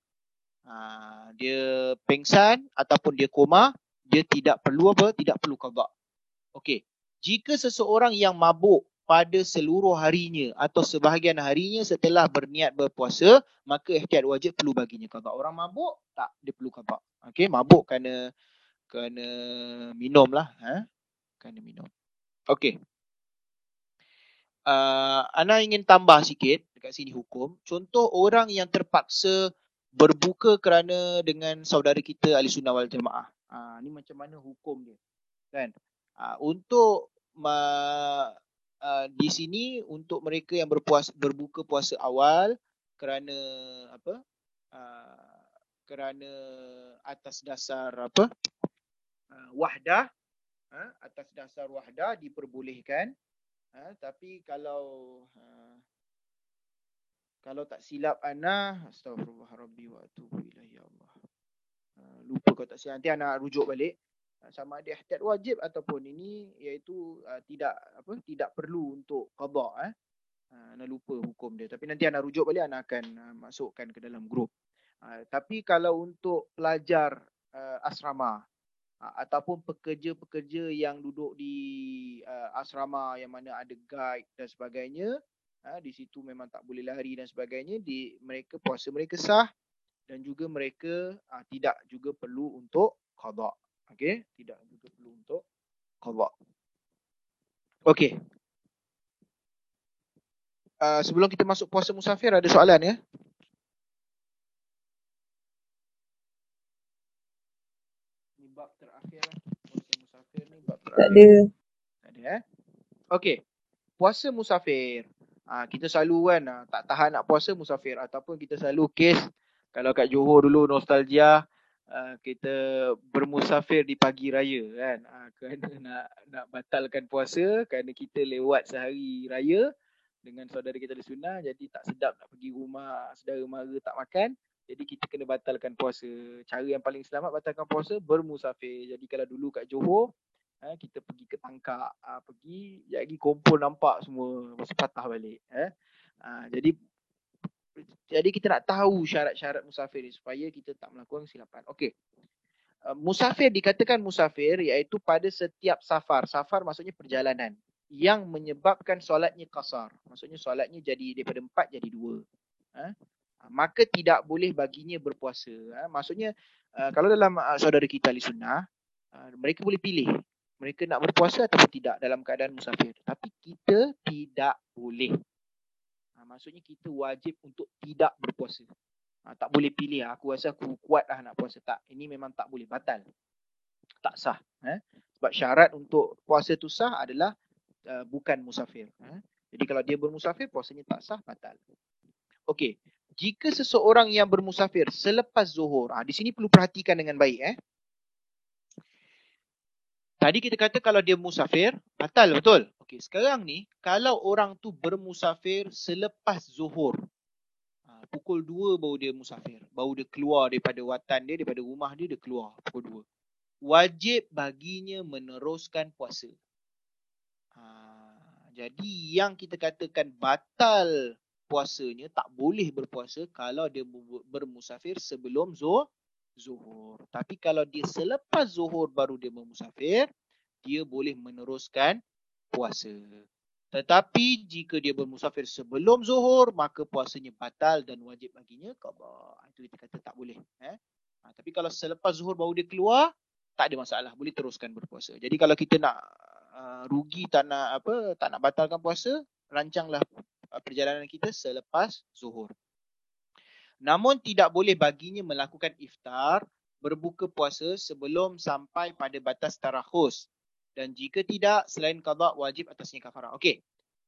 Ha, dia pengsan ataupun dia koma, dia tidak perlu apa? Tidak perlu qada. Okey, jika seseorang yang mabuk pada seluruh harinya atau sebahagian harinya setelah berniat berpuasa, maka ihtiyat wajib perlu baginya qada. Orang mabuk tak dia perlu qada. Okey, mabuk kerana kerana minum lah, ha? Kerana minum. Okey. Uh, Ana ingin tambah sikit dekat sini hukum. Contoh orang yang terpaksa berbuka kerana dengan saudara kita ahli sunnah wal jamaah. Uh, ni macam mana hukum dia? Kan? Uh, untuk uh, uh, di sini untuk mereka yang berpuasa berbuka puasa awal kerana apa? Uh, kerana atas dasar apa? Uh, wahdah uh, atas dasar wahdah diperbolehkan. Uh, tapi kalau uh, kalau tak silap ana astagfirullah rabbi wa atubu ilaihi ya Allah. Uh, lupa kalau tak silap nanti ana rujuk balik. Ah, sama ada ihtiyat wajib ataupun ini iaitu uh, tidak apa tidak perlu untuk qada eh. Uh, ana lupa hukum dia. Tapi nanti ana rujuk balik ana akan uh, masukkan ke dalam grup. Uh, tapi kalau untuk pelajar uh, asrama uh, ataupun pekerja-pekerja yang duduk di uh, asrama yang mana ada guide dan sebagainya uh, di situ memang tak boleh lari dan sebagainya di mereka puasa mereka sah dan juga mereka uh, tidak juga perlu untuk qada Okey, tidak juga perlu untuk qada. Okey. Uh, sebelum kita masuk puasa musafir ada soalan ya? Ni bab terakhir lah. Puasa musafir ni bab terakhir. Tak ada. Tak ada eh? Okey. Puasa musafir. Uh, kita selalu kan tak tahan nak puasa musafir ataupun kita selalu kes kalau kat Johor dulu nostalgia uh, kita bermusafir di pagi raya kan? Uh, (laughs) kerana nak nak batalkan puasa kerana kita lewat sehari raya dengan saudara kita di sunnah jadi tak sedap nak pergi rumah saudara mara tak makan jadi kita kena batalkan puasa. Cara yang paling selamat batalkan puasa bermusafir. Jadi kalau dulu kat Johor uh, kita pergi ke tangkak uh, pergi lagi kumpul nampak semua lepas patah balik eh. Uh, jadi jadi kita nak tahu syarat-syarat musafir ni supaya kita tak melakukan kesilapan. Okey. Uh, musafir dikatakan musafir iaitu pada setiap safar. Safar maksudnya perjalanan yang menyebabkan solatnya kasar. Maksudnya solatnya jadi daripada empat jadi dua. Ha? Maka tidak boleh baginya berpuasa. Ha? Maksudnya uh, kalau dalam uh, saudara kita ahli sunnah, uh, mereka boleh pilih. Mereka nak berpuasa ataupun tidak dalam keadaan musafir. Tapi kita tidak boleh. Maksudnya kita wajib untuk tidak berpuasa. Ha, tak boleh pilih. Aku rasa aku kuat lah nak puasa. Tak. Ini memang tak boleh. Batal. Tak sah. Eh? Sebab syarat untuk puasa tu sah adalah uh, bukan musafir. Eh? Jadi kalau dia bermusafir, puasanya tak sah, batal. Okey. Jika seseorang yang bermusafir selepas zuhur. Ha, di sini perlu perhatikan dengan baik. Eh? Tadi kita kata kalau dia musafir, batal betul. Okey, sekarang ni kalau orang tu bermusafir selepas zuhur. Ha, pukul 2 baru dia musafir. Baru dia keluar daripada watan dia, daripada rumah dia, dia keluar pukul 2. Wajib baginya meneruskan puasa. Ha, jadi yang kita katakan batal puasanya, tak boleh berpuasa kalau dia bermusafir sebelum zuhur zuhur. Tapi kalau dia selepas zuhur baru dia bermusafir, dia boleh meneruskan puasa. Tetapi jika dia bermusafir sebelum zuhur, maka puasanya batal dan wajib baginya qada. Itu kita kata tak boleh. Eh? Ha, tapi kalau selepas zuhur baru dia keluar, tak ada masalah, boleh teruskan berpuasa. Jadi kalau kita nak uh, rugi tak nak apa, tak nak batalkan puasa, rancanglah perjalanan kita selepas zuhur. Namun tidak boleh baginya melakukan iftar berbuka puasa sebelum sampai pada batas tarakhus. Dan jika tidak, selain qada wajib atasnya kafarah. Okey.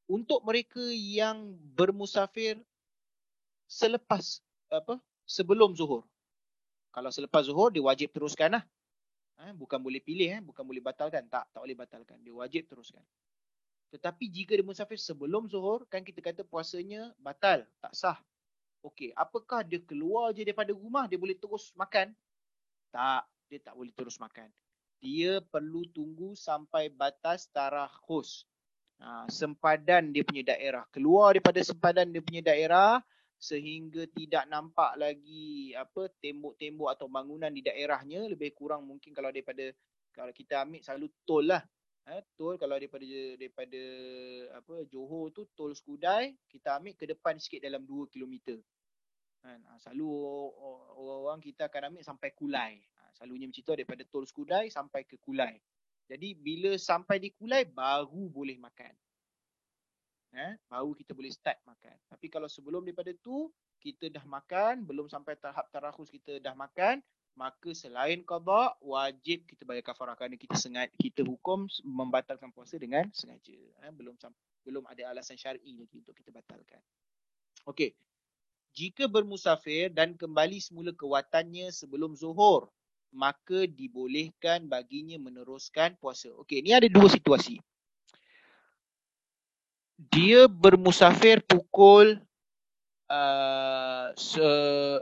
Untuk mereka yang bermusafir selepas apa? Sebelum zuhur. Kalau selepas zuhur dia wajib teruskan lah. Ha, bukan boleh pilih eh, bukan boleh batalkan. Tak, tak boleh batalkan. Dia wajib teruskan. Tetapi jika dia musafir sebelum zuhur, kan kita kata puasanya batal, tak sah. Okey, apakah dia keluar je daripada rumah dia boleh terus makan? Tak, dia tak boleh terus makan. Dia perlu tunggu sampai batas tarakhus. Ha, sempadan dia punya daerah. Keluar daripada sempadan dia punya daerah sehingga tidak nampak lagi apa tembok-tembok atau bangunan di daerahnya lebih kurang mungkin kalau daripada kalau kita ambil selalu tol lah eh, tol kalau daripada daripada apa Johor tu tol Skudai kita ambil ke depan sikit dalam 2 km. Kan ha, selalu orang-orang kita akan ambil sampai Kulai. Ha, selalunya tu daripada tol Skudai sampai ke Kulai. Jadi bila sampai di Kulai baru boleh makan. Eh, baru kita boleh start makan. Tapi kalau sebelum daripada tu kita dah makan, belum sampai tahap tarakhus kita dah makan, maka selain qada wajib kita bayar kafarah kerana kita sengat kita hukum membatalkan puasa dengan sengaja eh, belum belum ada alasan syar'i lagi untuk kita batalkan okey jika bermusafir dan kembali semula ke watannya sebelum zuhur maka dibolehkan baginya meneruskan puasa. Okey ni ada dua situasi. Dia bermusafir pukul uh, se,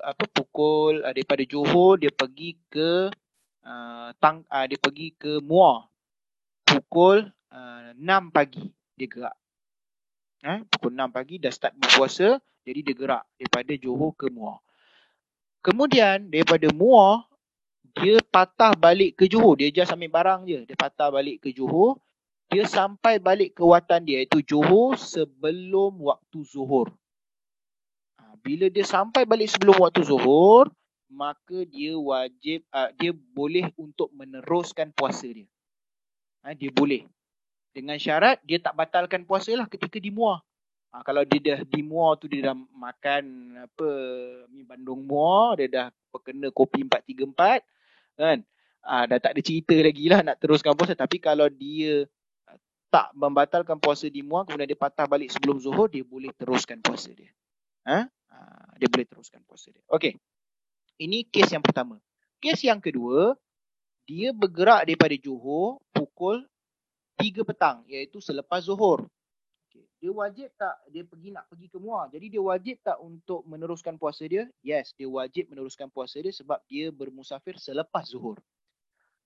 apa pukul uh, daripada Johor dia pergi ke uh, tang uh, dia pergi ke Muar pukul uh, 6 pagi dia gerak eh pukul 6 pagi dah start berpuasa jadi dia gerak daripada Johor ke Muar. Kemudian daripada Muar dia patah balik ke Johor. Dia just ambil barang je. Dia patah balik ke Johor. Dia sampai balik ke watan dia iaitu Johor sebelum waktu zuhur. Bila dia sampai balik sebelum waktu zuhur, maka dia wajib uh, dia boleh untuk meneruskan puasa dia. Ha, dia boleh. Dengan syarat dia tak batalkan puasa lah ketika di muar. Ha, kalau dia dah di muar tu dia dah makan apa mi bandung muar, dia dah perkena kopi 434 kan. Ha, dah tak ada cerita lagi lah nak teruskan puasa. Tapi kalau dia tak membatalkan puasa di muar kemudian dia patah balik sebelum zuhur, dia boleh teruskan puasa dia. Ha? Ah, dia boleh teruskan puasa dia. Okey. Ini kes yang pertama. Kes yang kedua, dia bergerak daripada Johor pukul 3 petang iaitu selepas Zuhur. Okay. Dia wajib tak dia pergi nak pergi ke Muar. Jadi dia wajib tak untuk meneruskan puasa dia? Yes, dia wajib meneruskan puasa dia sebab dia bermusafir selepas Zuhur.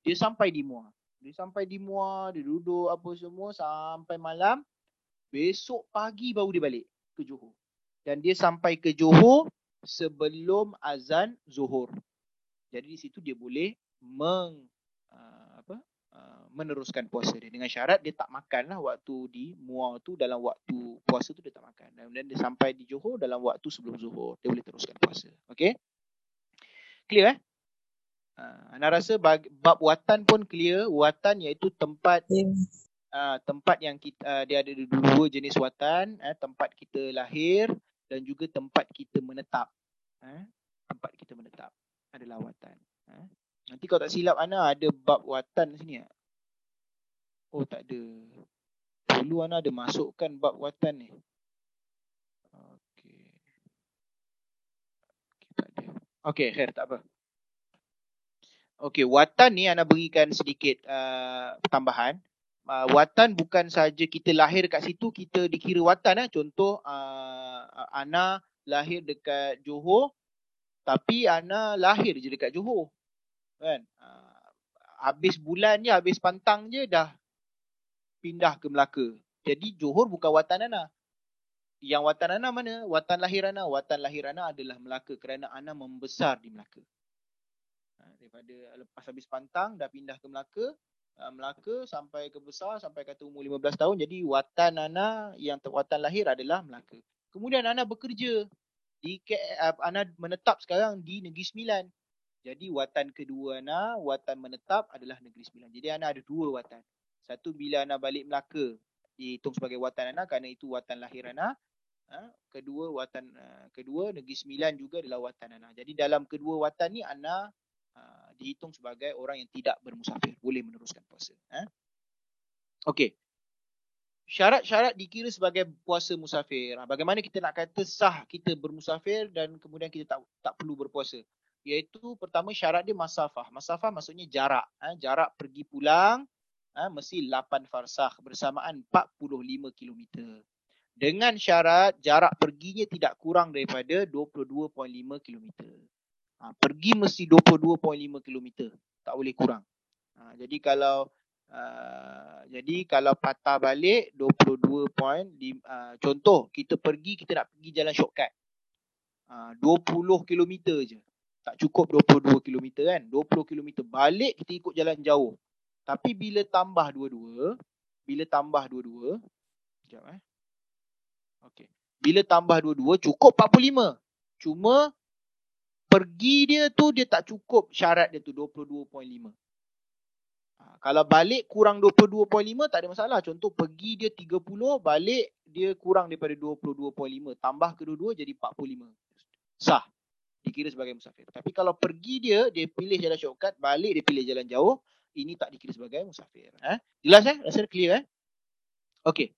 Dia sampai di Muar. Dia sampai di Muar, dia duduk apa semua sampai malam. Besok pagi baru dia balik ke Johor dan dia sampai ke Johor sebelum azan Zuhur. Jadi di situ dia boleh meng meneruskan puasa dia dengan syarat dia tak makan lah waktu di Muar tu dalam waktu puasa tu dia tak makan. Dan kemudian dia sampai di Johor dalam waktu sebelum Zuhur dia boleh teruskan puasa. Okey? Clear eh? Uh, anda rasa bag, bab watan pun clear. Watan iaitu tempat uh, tempat yang kita uh, dia ada dua jenis watan, eh, tempat kita lahir dan juga tempat kita menetap. Eh? Tempat kita menetap adalah watan. Eh? Nanti kalau tak silap Ana ada bab watan sini tak? Oh tak ada. Dulu Ana ada masukkan bab watan ni. Okey. Okay, tak ada. Okey, khair tak apa. Okey, watan ni Ana berikan sedikit uh, tambahan uh, watan bukan saja kita lahir kat situ kita dikira watan eh contoh uh, ana lahir dekat Johor tapi ana lahir je dekat Johor kan uh, habis bulan je habis pantang je dah pindah ke Melaka jadi Johor bukan watan ana yang watan ana mana watan lahir ana watan lahir ana adalah Melaka kerana ana membesar di Melaka ha, daripada lepas habis pantang dah pindah ke Melaka uh, Melaka sampai ke besar sampai kata umur 15 tahun jadi watan Ana yang watan lahir adalah Melaka. Kemudian Ana bekerja di uh, Ana menetap sekarang di Negeri Sembilan. Jadi watan kedua Ana, watan menetap adalah Negeri Sembilan. Jadi Ana ada dua watan. Satu bila Ana balik Melaka, dihitung sebagai watan Ana kerana itu watan lahir Ana. Ha? Kedua watan uh, kedua Negeri Sembilan juga adalah watan Ana. Jadi dalam kedua watan ni Ana uh, dihitung sebagai orang yang tidak bermusafir. Boleh meneruskan puasa. Ha? Okey. Syarat-syarat dikira sebagai puasa musafir. Ha, bagaimana kita nak kata sah kita bermusafir dan kemudian kita tak tak perlu berpuasa? Iaitu pertama syarat dia masafah. Masafah maksudnya jarak. Ha? Jarak pergi pulang ha? mesti 8 farsah bersamaan 45 kilometer dengan syarat jarak perginya tidak kurang daripada 22.5 km. Ha, pergi mesti 22.5 km, tak boleh kurang. Ha, jadi kalau uh, jadi kalau patah balik 22. Uh, contoh kita pergi kita nak pergi jalan shortcut. Uh, 20 km je. Tak cukup 22 km kan. 20 km balik kita ikut jalan jauh. Tapi bila tambah dua-dua, bila tambah dua-dua, sekejap eh. Okey. Bila tambah dua-dua cukup 45. Cuma pergi dia tu dia tak cukup syarat dia tu 22.5. Ha, kalau balik kurang 22.5 tak ada masalah. Contoh pergi dia 30, balik dia kurang daripada 22.5. Tambah kedua-dua jadi 45. Sah. Dikira sebagai musafir. Tapi kalau pergi dia, dia pilih jalan shortcut, balik dia pilih jalan jauh, ini tak dikira sebagai musafir. Ha? Jelas eh? Rasa clear eh? Okey.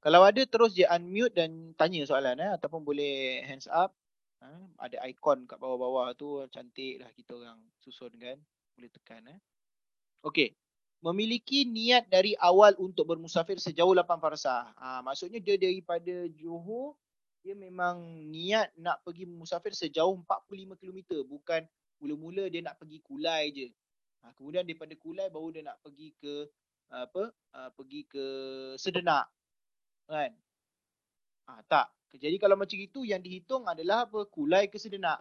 Kalau ada terus je unmute dan tanya soalan eh ataupun boleh hands up. Ha? Ada ikon kat bawah-bawah tu cantik lah kita orang susun kan. Boleh tekan eh. Okey. Memiliki niat dari awal untuk bermusafir sejauh 8 farsah. Ha, maksudnya dia daripada Johor dia memang niat nak pergi musafir sejauh 45 km bukan mula-mula dia nak pergi Kulai je. Ha, kemudian daripada Kulai baru dia nak pergi ke apa? Uh, pergi ke Sedenak kan? Ah tak. Jadi kalau macam itu yang dihitung adalah apa? Kulai ke sedenak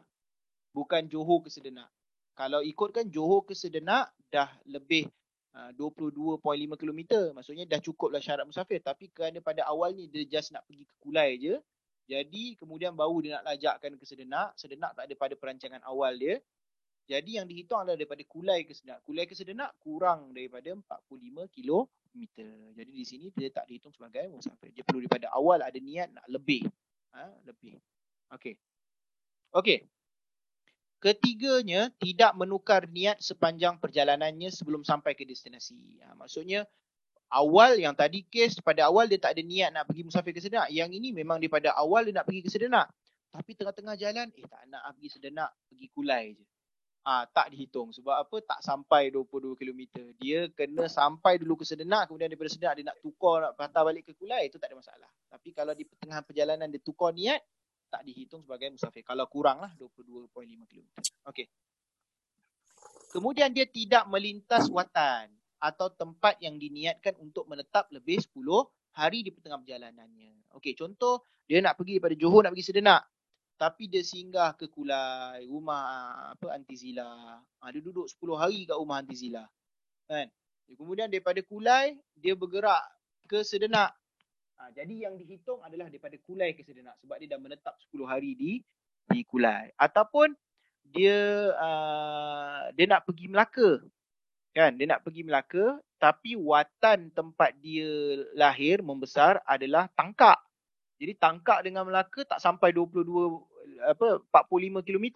bukan johor ke sedenak. Kalau ikutkan johor ke sedenak dah lebih uh, 22.5 km maksudnya dah cukuplah syarat musafir. Tapi kerana pada awalnya dia just nak pergi ke kulai je. Jadi kemudian baru dia nak lajakkan ke sedenak. Sedenak tak ada pada perancangan awal dia jadi yang dihitung adalah daripada kulai ke sedenak kulai ke sedenak kurang daripada 45 km meter. Jadi di sini dia tak dihitung sebagai musafir. Dia perlu daripada awal ada niat nak lebih. Ha? Lebih. Okey. Okey. Ketiganya, tidak menukar niat sepanjang perjalanannya sebelum sampai ke destinasi. Ha, maksudnya, awal yang tadi kes, pada awal dia tak ada niat nak pergi musafir ke Sedenak. Yang ini memang daripada awal dia nak pergi ke Sedenak. Tapi tengah-tengah jalan, eh tak nak pergi Sedenak, pergi Kulai je ah tak dihitung. Sebab apa? Tak sampai 22 km dia kena sampai dulu ke Sedenak kemudian daripada Sedenak dia nak tukar nak patah balik ke Kulai itu tak ada masalah. Tapi kalau di pertengahan perjalanan dia tukar niat tak dihitung sebagai musafir. Kalau kuranglah 22.5 km okey. Kemudian dia tidak melintas watan atau tempat yang diniatkan untuk menetap lebih 10 hari di pertengahan perjalanannya. Okey contoh dia nak pergi daripada Johor nak pergi Sedenak tapi dia singgah ke Kulai, rumah apa Anti Zila. Ha, dia duduk 10 hari kat rumah Anti Zila. Kan? Kemudian daripada Kulai, dia bergerak ke Sedenak. Ha, jadi yang dihitung adalah daripada Kulai ke Sedenak sebab dia dah menetap 10 hari di di Kulai. Ataupun dia uh, dia nak pergi Melaka. Kan? Dia nak pergi Melaka tapi watan tempat dia lahir membesar adalah Tangkak. Jadi tangkak dengan Melaka tak sampai 22 apa 45 km.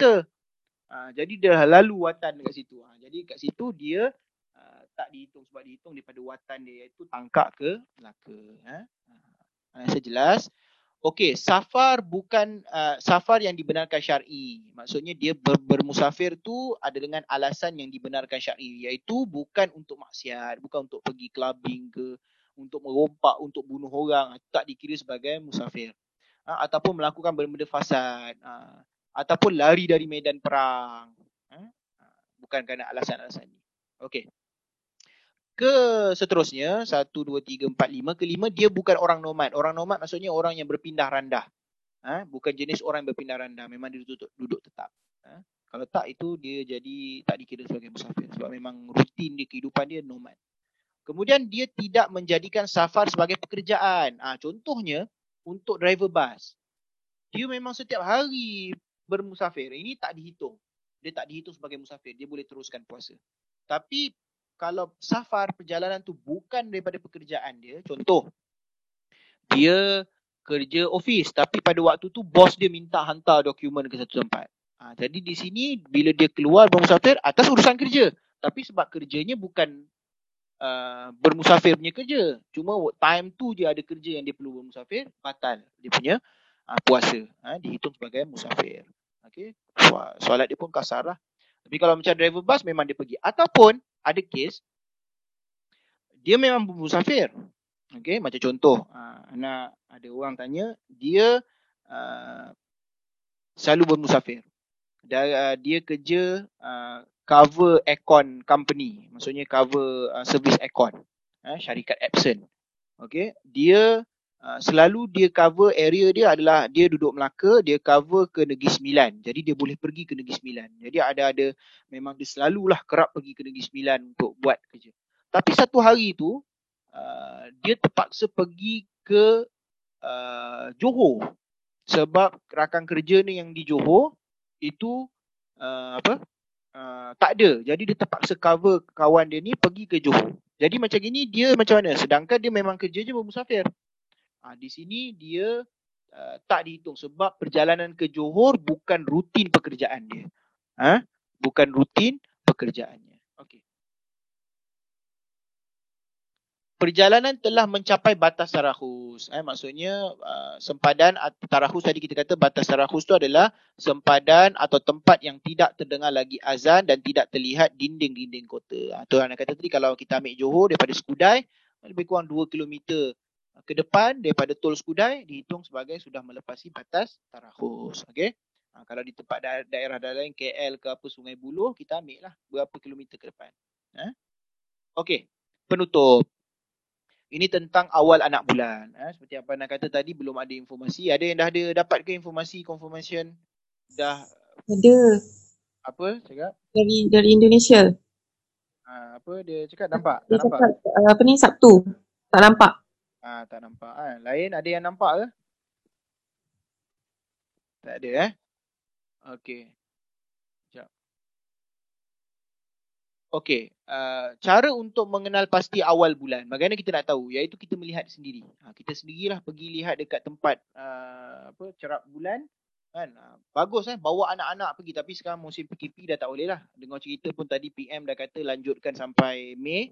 Ha, jadi dah lalu watan dekat situ. Ha, jadi kat situ dia uh, tak dihitung sebab dihitung daripada watan dia iaitu tangkak ke Melaka. Ha. Ha, saya jelas. Okey, safar bukan uh, safar yang dibenarkan syar'i. Maksudnya dia ber, bermusafir tu ada dengan alasan yang dibenarkan syar'i iaitu bukan untuk maksiat, bukan untuk pergi clubbing ke untuk merompak, untuk bunuh orang, tak dikira sebagai musafir. Ha, ataupun melakukan benda-benda fasad. Ha, ataupun lari dari medan perang. Ha, ha bukan kerana alasan-alasan ini. Okey. Ke seterusnya, satu, dua, tiga, empat, lima. Kelima, dia bukan orang nomad. Orang nomad maksudnya orang yang berpindah randah. Ha, bukan jenis orang yang berpindah randah. Memang dia duduk, duduk tetap. Ha, kalau tak, itu dia jadi tak dikira sebagai musafir. Sebab memang rutin dia, kehidupan dia nomad. Kemudian dia tidak menjadikan safar sebagai pekerjaan. Ha, contohnya untuk driver bas. Dia memang setiap hari bermusafir. Ini tak dihitung. dia tak dihitung sebagai musafir. Dia boleh teruskan puasa. Tapi kalau safar perjalanan tu bukan daripada pekerjaan dia, contoh dia kerja office tapi pada waktu tu bos dia minta hantar dokumen ke satu tempat. Ha, jadi di sini bila dia keluar bermusafir atas urusan kerja. Tapi sebab kerjanya bukan uh, bermusafir punya kerja. Cuma time tu dia ada kerja yang dia perlu bermusafir, batal dia punya uh, puasa. Ha, dihitung sebagai musafir. Okay. Soalat dia pun kasar lah. Tapi kalau macam driver bus memang dia pergi. Ataupun ada kes dia memang bermusafir. Okay, macam contoh, uh, anak ada orang tanya, dia uh, selalu bermusafir. Dia, uh, dia kerja uh, cover aircon company, maksudnya cover uh, service aircon, uh, syarikat Epson. Okay, dia uh, selalu dia cover area dia adalah dia duduk Melaka, dia cover ke Negeri Sembilan. Jadi dia boleh pergi ke Negeri Sembilan. Jadi ada ada memang dia selalulah kerap pergi ke Negeri Sembilan untuk buat kerja. Tapi satu hari tu uh, dia terpaksa pergi ke uh, Johor sebab rakan kerja ni yang di Johor itu uh, apa uh, tak ada. Jadi dia terpaksa cover kawan dia ni pergi ke Johor. Jadi macam gini dia macam mana? Sedangkan dia memang kerja je bermusafir. Uh, di sini dia uh, tak dihitung sebab perjalanan ke Johor bukan rutin pekerjaan dia. Ha? bukan rutin pekerjaannya okey perjalanan telah mencapai batas tarahus. Eh, maksudnya uh, sempadan tarahus tadi kita kata batas tarahus tu adalah sempadan atau tempat yang tidak terdengar lagi azan dan tidak terlihat dinding-dinding kota. Atau ha, anak kata tadi kalau kita ambil Johor daripada Skudai lebih kurang 2 km ke depan daripada tol Skudai dihitung sebagai sudah melepasi batas tarahus. Okay? Ha, kalau di tempat da- daerah lain KL ke apa Sungai Buloh kita ambil lah berapa kilometer ke depan. Ha? Okey, penutup. Ini tentang awal anak bulan. Eh, seperti apa nak kata tadi, belum ada informasi. Ada yang dah ada dapat ke informasi confirmation? Dah ada. Apa cakap? Dari dari Indonesia. Ha, apa dia cakap? Nampak? Dia tak nampak? cakap, uh, apa ni Sabtu. Tak nampak. Ha, tak nampak. Ha. Lain ada yang nampak ke? Tak ada eh? Okey. Okey, uh, cara untuk mengenal pasti awal bulan. Bagaimana kita nak tahu? Iaitu kita melihat sendiri. Ha, kita sendirilah pergi lihat dekat tempat uh, apa cerap bulan. Kan? Uh, bagus kan bawa anak-anak pergi tapi sekarang musim PKP dah tak boleh lah. Dengar cerita pun tadi PM dah kata lanjutkan sampai Mei.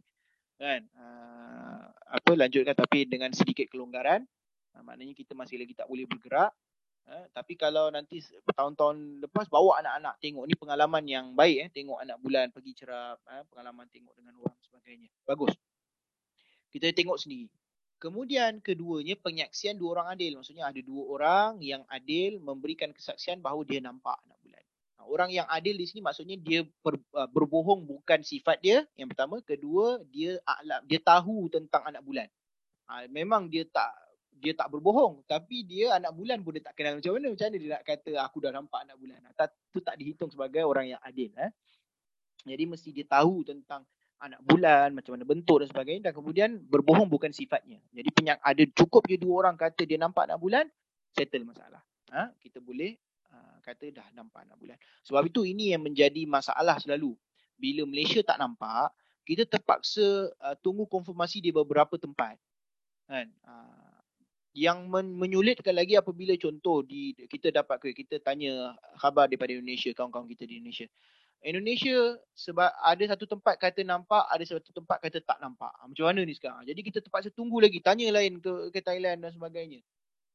Kan? Uh, apa lanjutkan tapi dengan sedikit kelonggaran. Uh, maknanya kita masih lagi tak boleh bergerak. Eh, tapi kalau nanti tahun-tahun lepas bawa anak-anak tengok ni pengalaman yang baik eh tengok anak bulan pergi cerap eh, pengalaman tengok dengan orang sebagainya. Bagus. Kita tengok sendiri. Kemudian keduanya penyaksian dua orang adil. Maksudnya ada dua orang yang adil memberikan kesaksian bahawa dia nampak anak bulan. Orang yang adil di sini maksudnya dia ber, uh, berbohong bukan sifat dia. Yang pertama, kedua dia dia tahu tentang anak bulan. Ha, memang dia tak dia tak berbohong. Tapi dia anak bulan pun dia tak kenal macam mana. Macam mana dia nak kata aku dah nampak anak bulan. Tak tu tak dihitung sebagai orang yang adil eh. Jadi mesti dia tahu tentang anak bulan macam mana bentuk dan sebagainya. Dan kemudian berbohong bukan sifatnya. Jadi penyak ada cukup je dua orang kata dia nampak anak bulan settle masalah. Ha? kita boleh uh, kata dah nampak anak bulan. Sebab itu ini yang menjadi masalah selalu. Bila Malaysia tak nampak kita terpaksa uh, tunggu konfirmasi di beberapa tempat. Kan? Uh, yang men- menyulitkan lagi apabila contoh di kita dapat ke kita tanya khabar daripada Indonesia kawan-kawan kita di Indonesia. Indonesia sebab ada satu tempat kata nampak, ada satu tempat kata tak nampak. Ha, macam mana ni sekarang? Jadi kita terpaksa tunggu lagi, tanya lain ke ke Thailand dan sebagainya.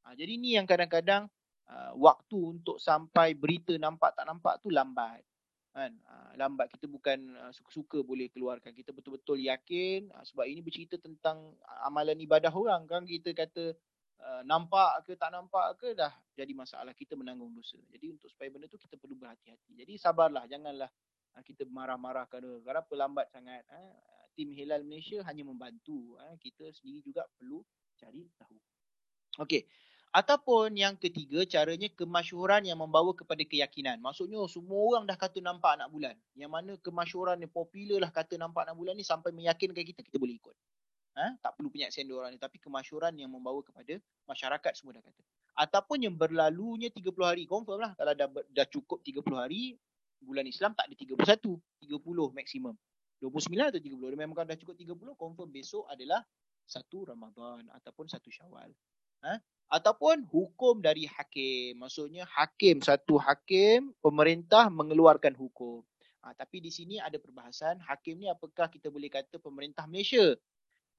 Ha, jadi ni yang kadang-kadang waktu untuk sampai berita nampak tak nampak tu lambat. Kan? Lambat kita bukan suka-suka boleh keluarkan. Kita betul-betul yakin sebab ini bercerita tentang amalan ibadah orang kan kita kata Uh, nampak ke tak nampak ke dah jadi masalah kita menanggung dosa. Jadi untuk supaya benda tu kita perlu berhati-hati. Jadi sabarlah janganlah uh, kita marah-marah kerana kerana lambat sangat. Uh, tim Hilal Malaysia hanya membantu. Uh, kita sendiri juga perlu cari tahu. Okey. Ataupun yang ketiga caranya kemasyhuran yang membawa kepada keyakinan. Maksudnya semua orang dah kata nampak anak bulan. Yang mana kemasyhuran yang popular lah kata nampak anak bulan ni sampai meyakinkan kita, kita boleh ikut ha? tak perlu penyaksian dua orang ni tapi kemasyuran yang membawa kepada masyarakat semua dah kata ataupun yang berlalunya 30 hari confirm lah kalau dah dah cukup 30 hari bulan Islam tak ada 31, 30 maksimum. 29 atau 30. Dia memang kalau dah cukup 30, confirm besok adalah satu Ramadan ataupun satu Syawal. Ha? Ataupun hukum dari hakim. Maksudnya hakim, satu hakim, pemerintah mengeluarkan hukum. Ha, tapi di sini ada perbahasan, hakim ni apakah kita boleh kata pemerintah Malaysia?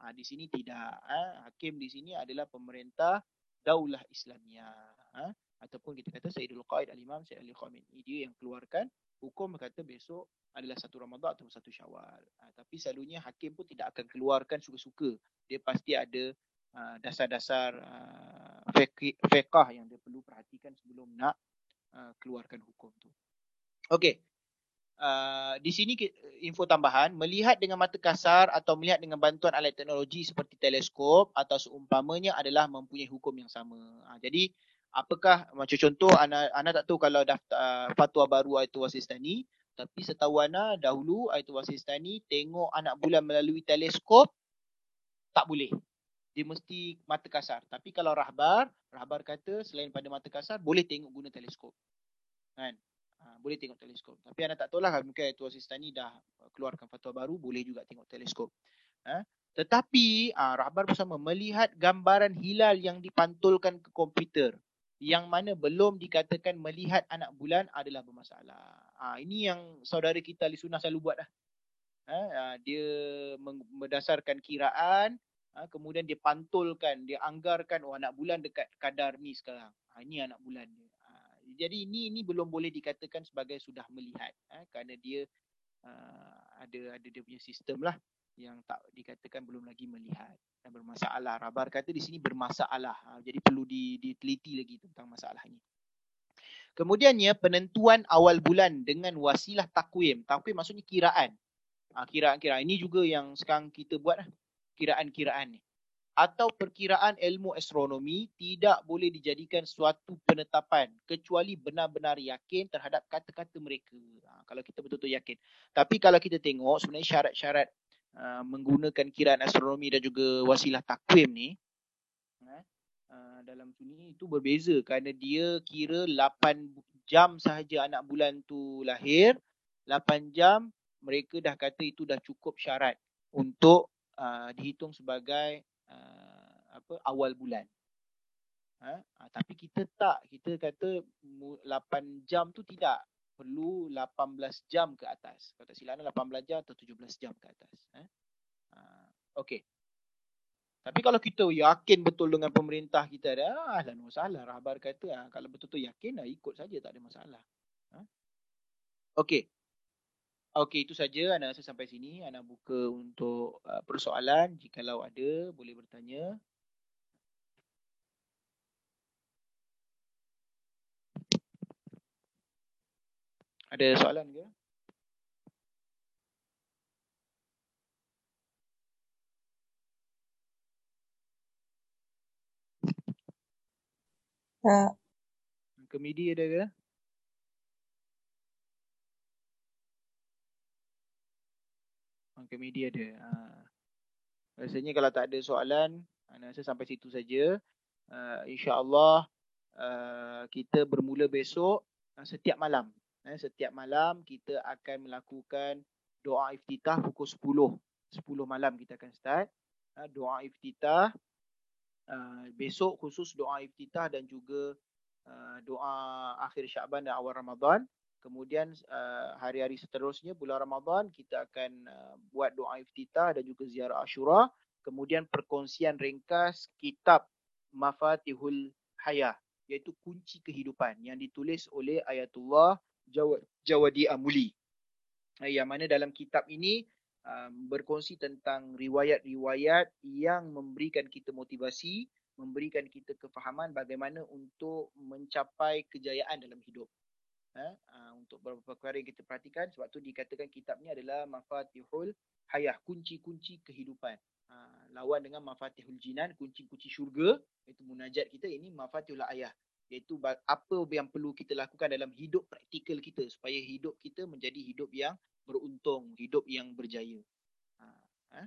Ha, di sini tidak. Ha? Hakim di sini adalah pemerintah Daulah Islamiyah. Ha? Ataupun kita kata Sayyidul Qaid Al-Imam Sayyid Ali Khamenei. Dia yang keluarkan hukum berkata besok adalah satu Ramadan atau satu Syawal. Ha, tapi selalunya hakim pun tidak akan keluarkan suka-suka. Dia pasti ada uh, dasar-dasar uh, fiqh yang dia perlu perhatikan sebelum nak uh, keluarkan hukum tu. Okey. Uh, di sini info tambahan, melihat dengan mata kasar atau melihat dengan bantuan alat teknologi seperti teleskop atau seumpamanya adalah mempunyai hukum yang sama. Uh, jadi apakah macam contoh ana ana tak tahu kalau daftar uh, fatwa baru Ayatul Wasistani tapi setahu ana dahulu Ayatul Wasistani tengok anak bulan melalui teleskop tak boleh. Dia mesti mata kasar. Tapi kalau rahbar rahbar kata selain pada mata kasar boleh tengok guna teleskop. Kan boleh tengok teleskop tapi ana tak tahu lah mungkin Ayatul Wasistani dah keluarkan fatwa baru boleh juga tengok teleskop ha? tetapi ha, rahbar bersama melihat gambaran hilal yang dipantulkan ke komputer yang mana belum dikatakan melihat anak bulan adalah bermasalah. Ha, ini yang saudara kita Ali Sunnah selalu buat. Ha, ha dia berdasarkan kiraan, ha, kemudian dia pantulkan, dia anggarkan oh anak bulan dekat kadar ni sekarang. Ha, ini anak bulan dia. Jadi ini ini belum boleh dikatakan sebagai sudah melihat ha, kerana dia uh, ada ada dia punya sistem lah yang tak dikatakan belum lagi melihat dan bermasalah. Rabar kata di sini bermasalah. Ha, jadi perlu diteliti lagi tentang masalah ini. Kemudiannya penentuan awal bulan dengan wasilah takwim. Takwim maksudnya kiraan. Ha, kiraan-kiraan. Ini juga yang sekarang kita buat lah. Kiraan-kiraan ni. Atau perkiraan ilmu astronomi tidak boleh dijadikan suatu penetapan kecuali benar-benar yakin terhadap kata-kata mereka. Ha, kalau kita betul-betul yakin. Tapi kalau kita tengok sebenarnya syarat-syarat Uh, menggunakan kiraan astronomi dan juga wasilah takwim ni uh, dalam sini itu berbeza kerana dia kira 8 jam sahaja anak bulan tu lahir 8 jam mereka dah kata itu dah cukup syarat untuk uh, dihitung sebagai uh, apa awal bulan ha? Uh, tapi kita tak kita kata 8 jam tu tidak perlu 18 jam ke atas. Kalau tak silap 18 jam atau 17 jam ke atas. Eh? Uh, okay. Tapi kalau kita yakin betul dengan pemerintah kita ada, ah, lah masalah. Rahbar kata, ah, kalau betul-betul yakin, ah, ikut saja tak ada masalah. Ah? Okay. Okay, itu saja. Anda rasa sampai sini. Anda buka untuk uh, persoalan. Jikalau ada, boleh bertanya. Ada soalan ke? Tak. Komedi ada ke? Komedi ada. Ha. Rasanya kalau tak ada soalan, anda rasa sampai situ saja. Uh, InsyaAllah uh, kita bermula besok uh, setiap malam. Eh, setiap malam kita akan melakukan doa iftitah pukul 10. 10 malam kita akan start. Eh, doa iftitah. Uh, besok khusus doa iftitah dan juga uh, doa akhir Syaban dan awal Ramadan. Kemudian uh, hari-hari seterusnya bulan Ramadan kita akan uh, buat doa iftitah dan juga ziarah Ashura. Kemudian perkongsian ringkas kitab Mafatihul Hayah iaitu kunci kehidupan yang ditulis oleh Ayatullah Jawadi Amuli. Eh, yang mana dalam kitab ini um, berkongsi tentang riwayat-riwayat yang memberikan kita motivasi, memberikan kita kefahaman bagaimana untuk mencapai kejayaan dalam hidup. Uh, uh, untuk beberapa perkara yang kita perhatikan sebab tu dikatakan kitab ni adalah Mafatihul Hayah, kunci-kunci kehidupan. Uh, lawan dengan Mafatihul Jinan, kunci-kunci syurga, itu munajat kita, ini Mafatihul Ayah, iaitu apa yang perlu kita lakukan dalam hidup praktikal kita supaya hidup kita menjadi hidup yang beruntung, hidup yang berjaya. Ha, ha?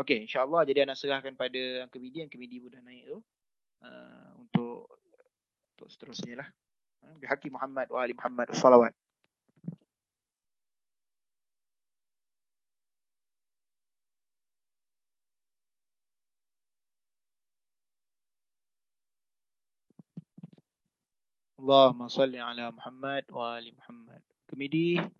Okey, insyaAllah jadi anak serahkan pada Uncle Midi, Uncle Midi pun dah naik tu uh, untuk untuk seterusnya lah. بحق محمد وآل محمد الصلوات. اللهم صل على محمد وآل محمد. كميدي